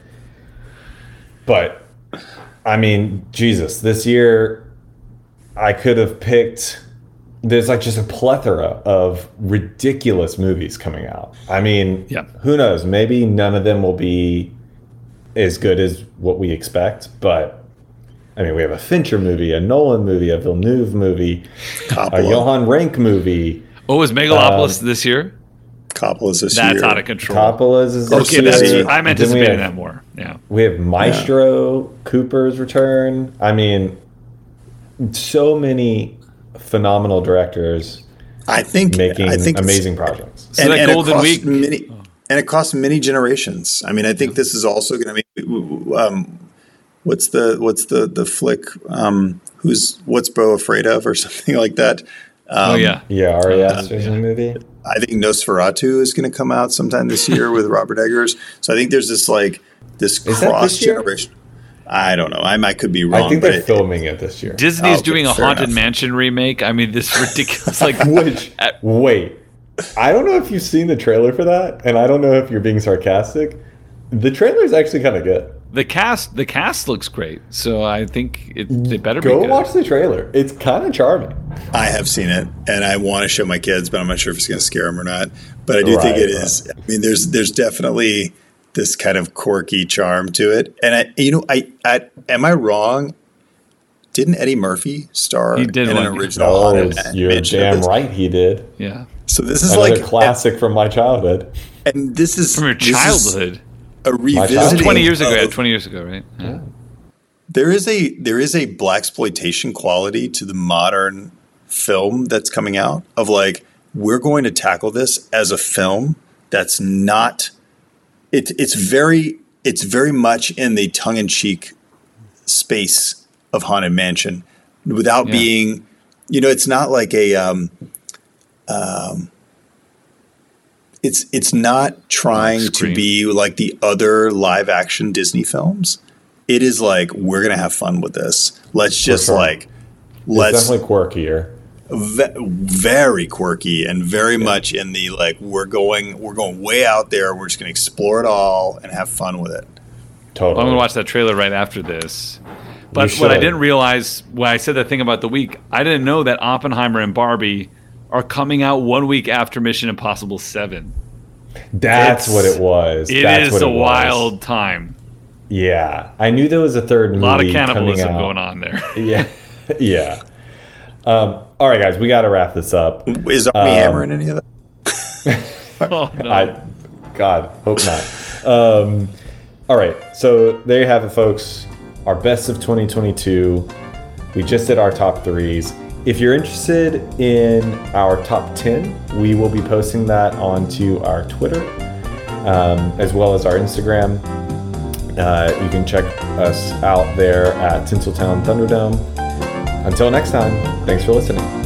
But I mean, Jesus, this year I could have picked there's like just a plethora of ridiculous movies coming out. I mean, Yeah. who knows? Maybe none of them will be as good as what we expect, but I mean, we have a Fincher movie, a Nolan movie, a Villeneuve movie, a Coppola. Johan Renck movie. Oh, was Megalopolis this year? Coppola's this That's year. That's out of control. Coppola's is Okay, this that's- year. I'm Then we anticipating have- that more. Yeah. We have Maestro Cooper's return. I mean, so many phenomenal directors I think making I think amazing projects. So that Golden Week- many, and it costs many generations. I mean, I think this is also going to be. Um, what's the what's the the flick? Um, who's what's Beau afraid of, or [laughs] something like that. Um, oh yeah. Yeah, Ari Aster's in the movie. I think Nosferatu is going to come out sometime this year with Robert Eggers. So I think there's this like this Is cross this generation. I don't know. I might could be wrong. I think they're it- filming it this year. Disney's Okay, doing a Haunted enough. Mansion remake. I mean, this ridiculous like [laughs] Which at- wait, I don't know if you've seen the trailer for that, and I don't know if you're being sarcastic. The trailer is actually kind of good. The cast. The cast looks great, so I think it, they better Go be good. watch the trailer. It's kind of charming. I have seen it, and I want to show my kids, but I'm not sure if it's going to scare them or not. But I do think Right, it is. I mean, there's there's definitely this kind of quirky charm to it. And I, you know, I, I am I wrong? Didn't Eddie Murphy star He did in one. an original Oh, Haunted you're damn right he did. Yeah, So this is Another like classic from my childhood. and, and this is from your this is childhood. A childhood. revisiting. Twenty years ago. of- Yeah, twenty years ago, right? Yeah. there is a there is a black exploitation quality to the modern film that's coming out of like we're going to tackle this as a film that's not it, it's very it's very much in the tongue-in-cheek space of haunted mansion without Yeah. being you know it's not like a um, um, it's it's not trying to be like the other live action Disney films. It is like we're gonna have fun with this. Let's just sure. like let's definitely quirkier. ve- very quirky and very much in the like we're going we're going way out there. We're just gonna explore it all and have fun with it. Totally. I'm gonna watch that trailer right after this. But what I didn't realize when I said that thing about the week, I didn't know that Oppenheimer and Barbie are coming out one week after Mission Impossible Seven. That's It's- what it was. It That's is what a it was. wild time. Yeah, I knew there was a third movie A lot of coming cannibalism out. going on there. [laughs] Yeah, [laughs] yeah. Um, all right, guys, we got to wrap this up. Is Armie Hammer in any of that? [laughs] oh, no. I, God, hope not. Um, all right, so there you have it, folks. Our best of 2022. We just did our top threes. If you're interested in our top 10, we will be posting that onto our Twitter um, as well as our Instagram. Uh, you can check us out there at Tinseltown Thunderdome. Until next time, thanks for listening.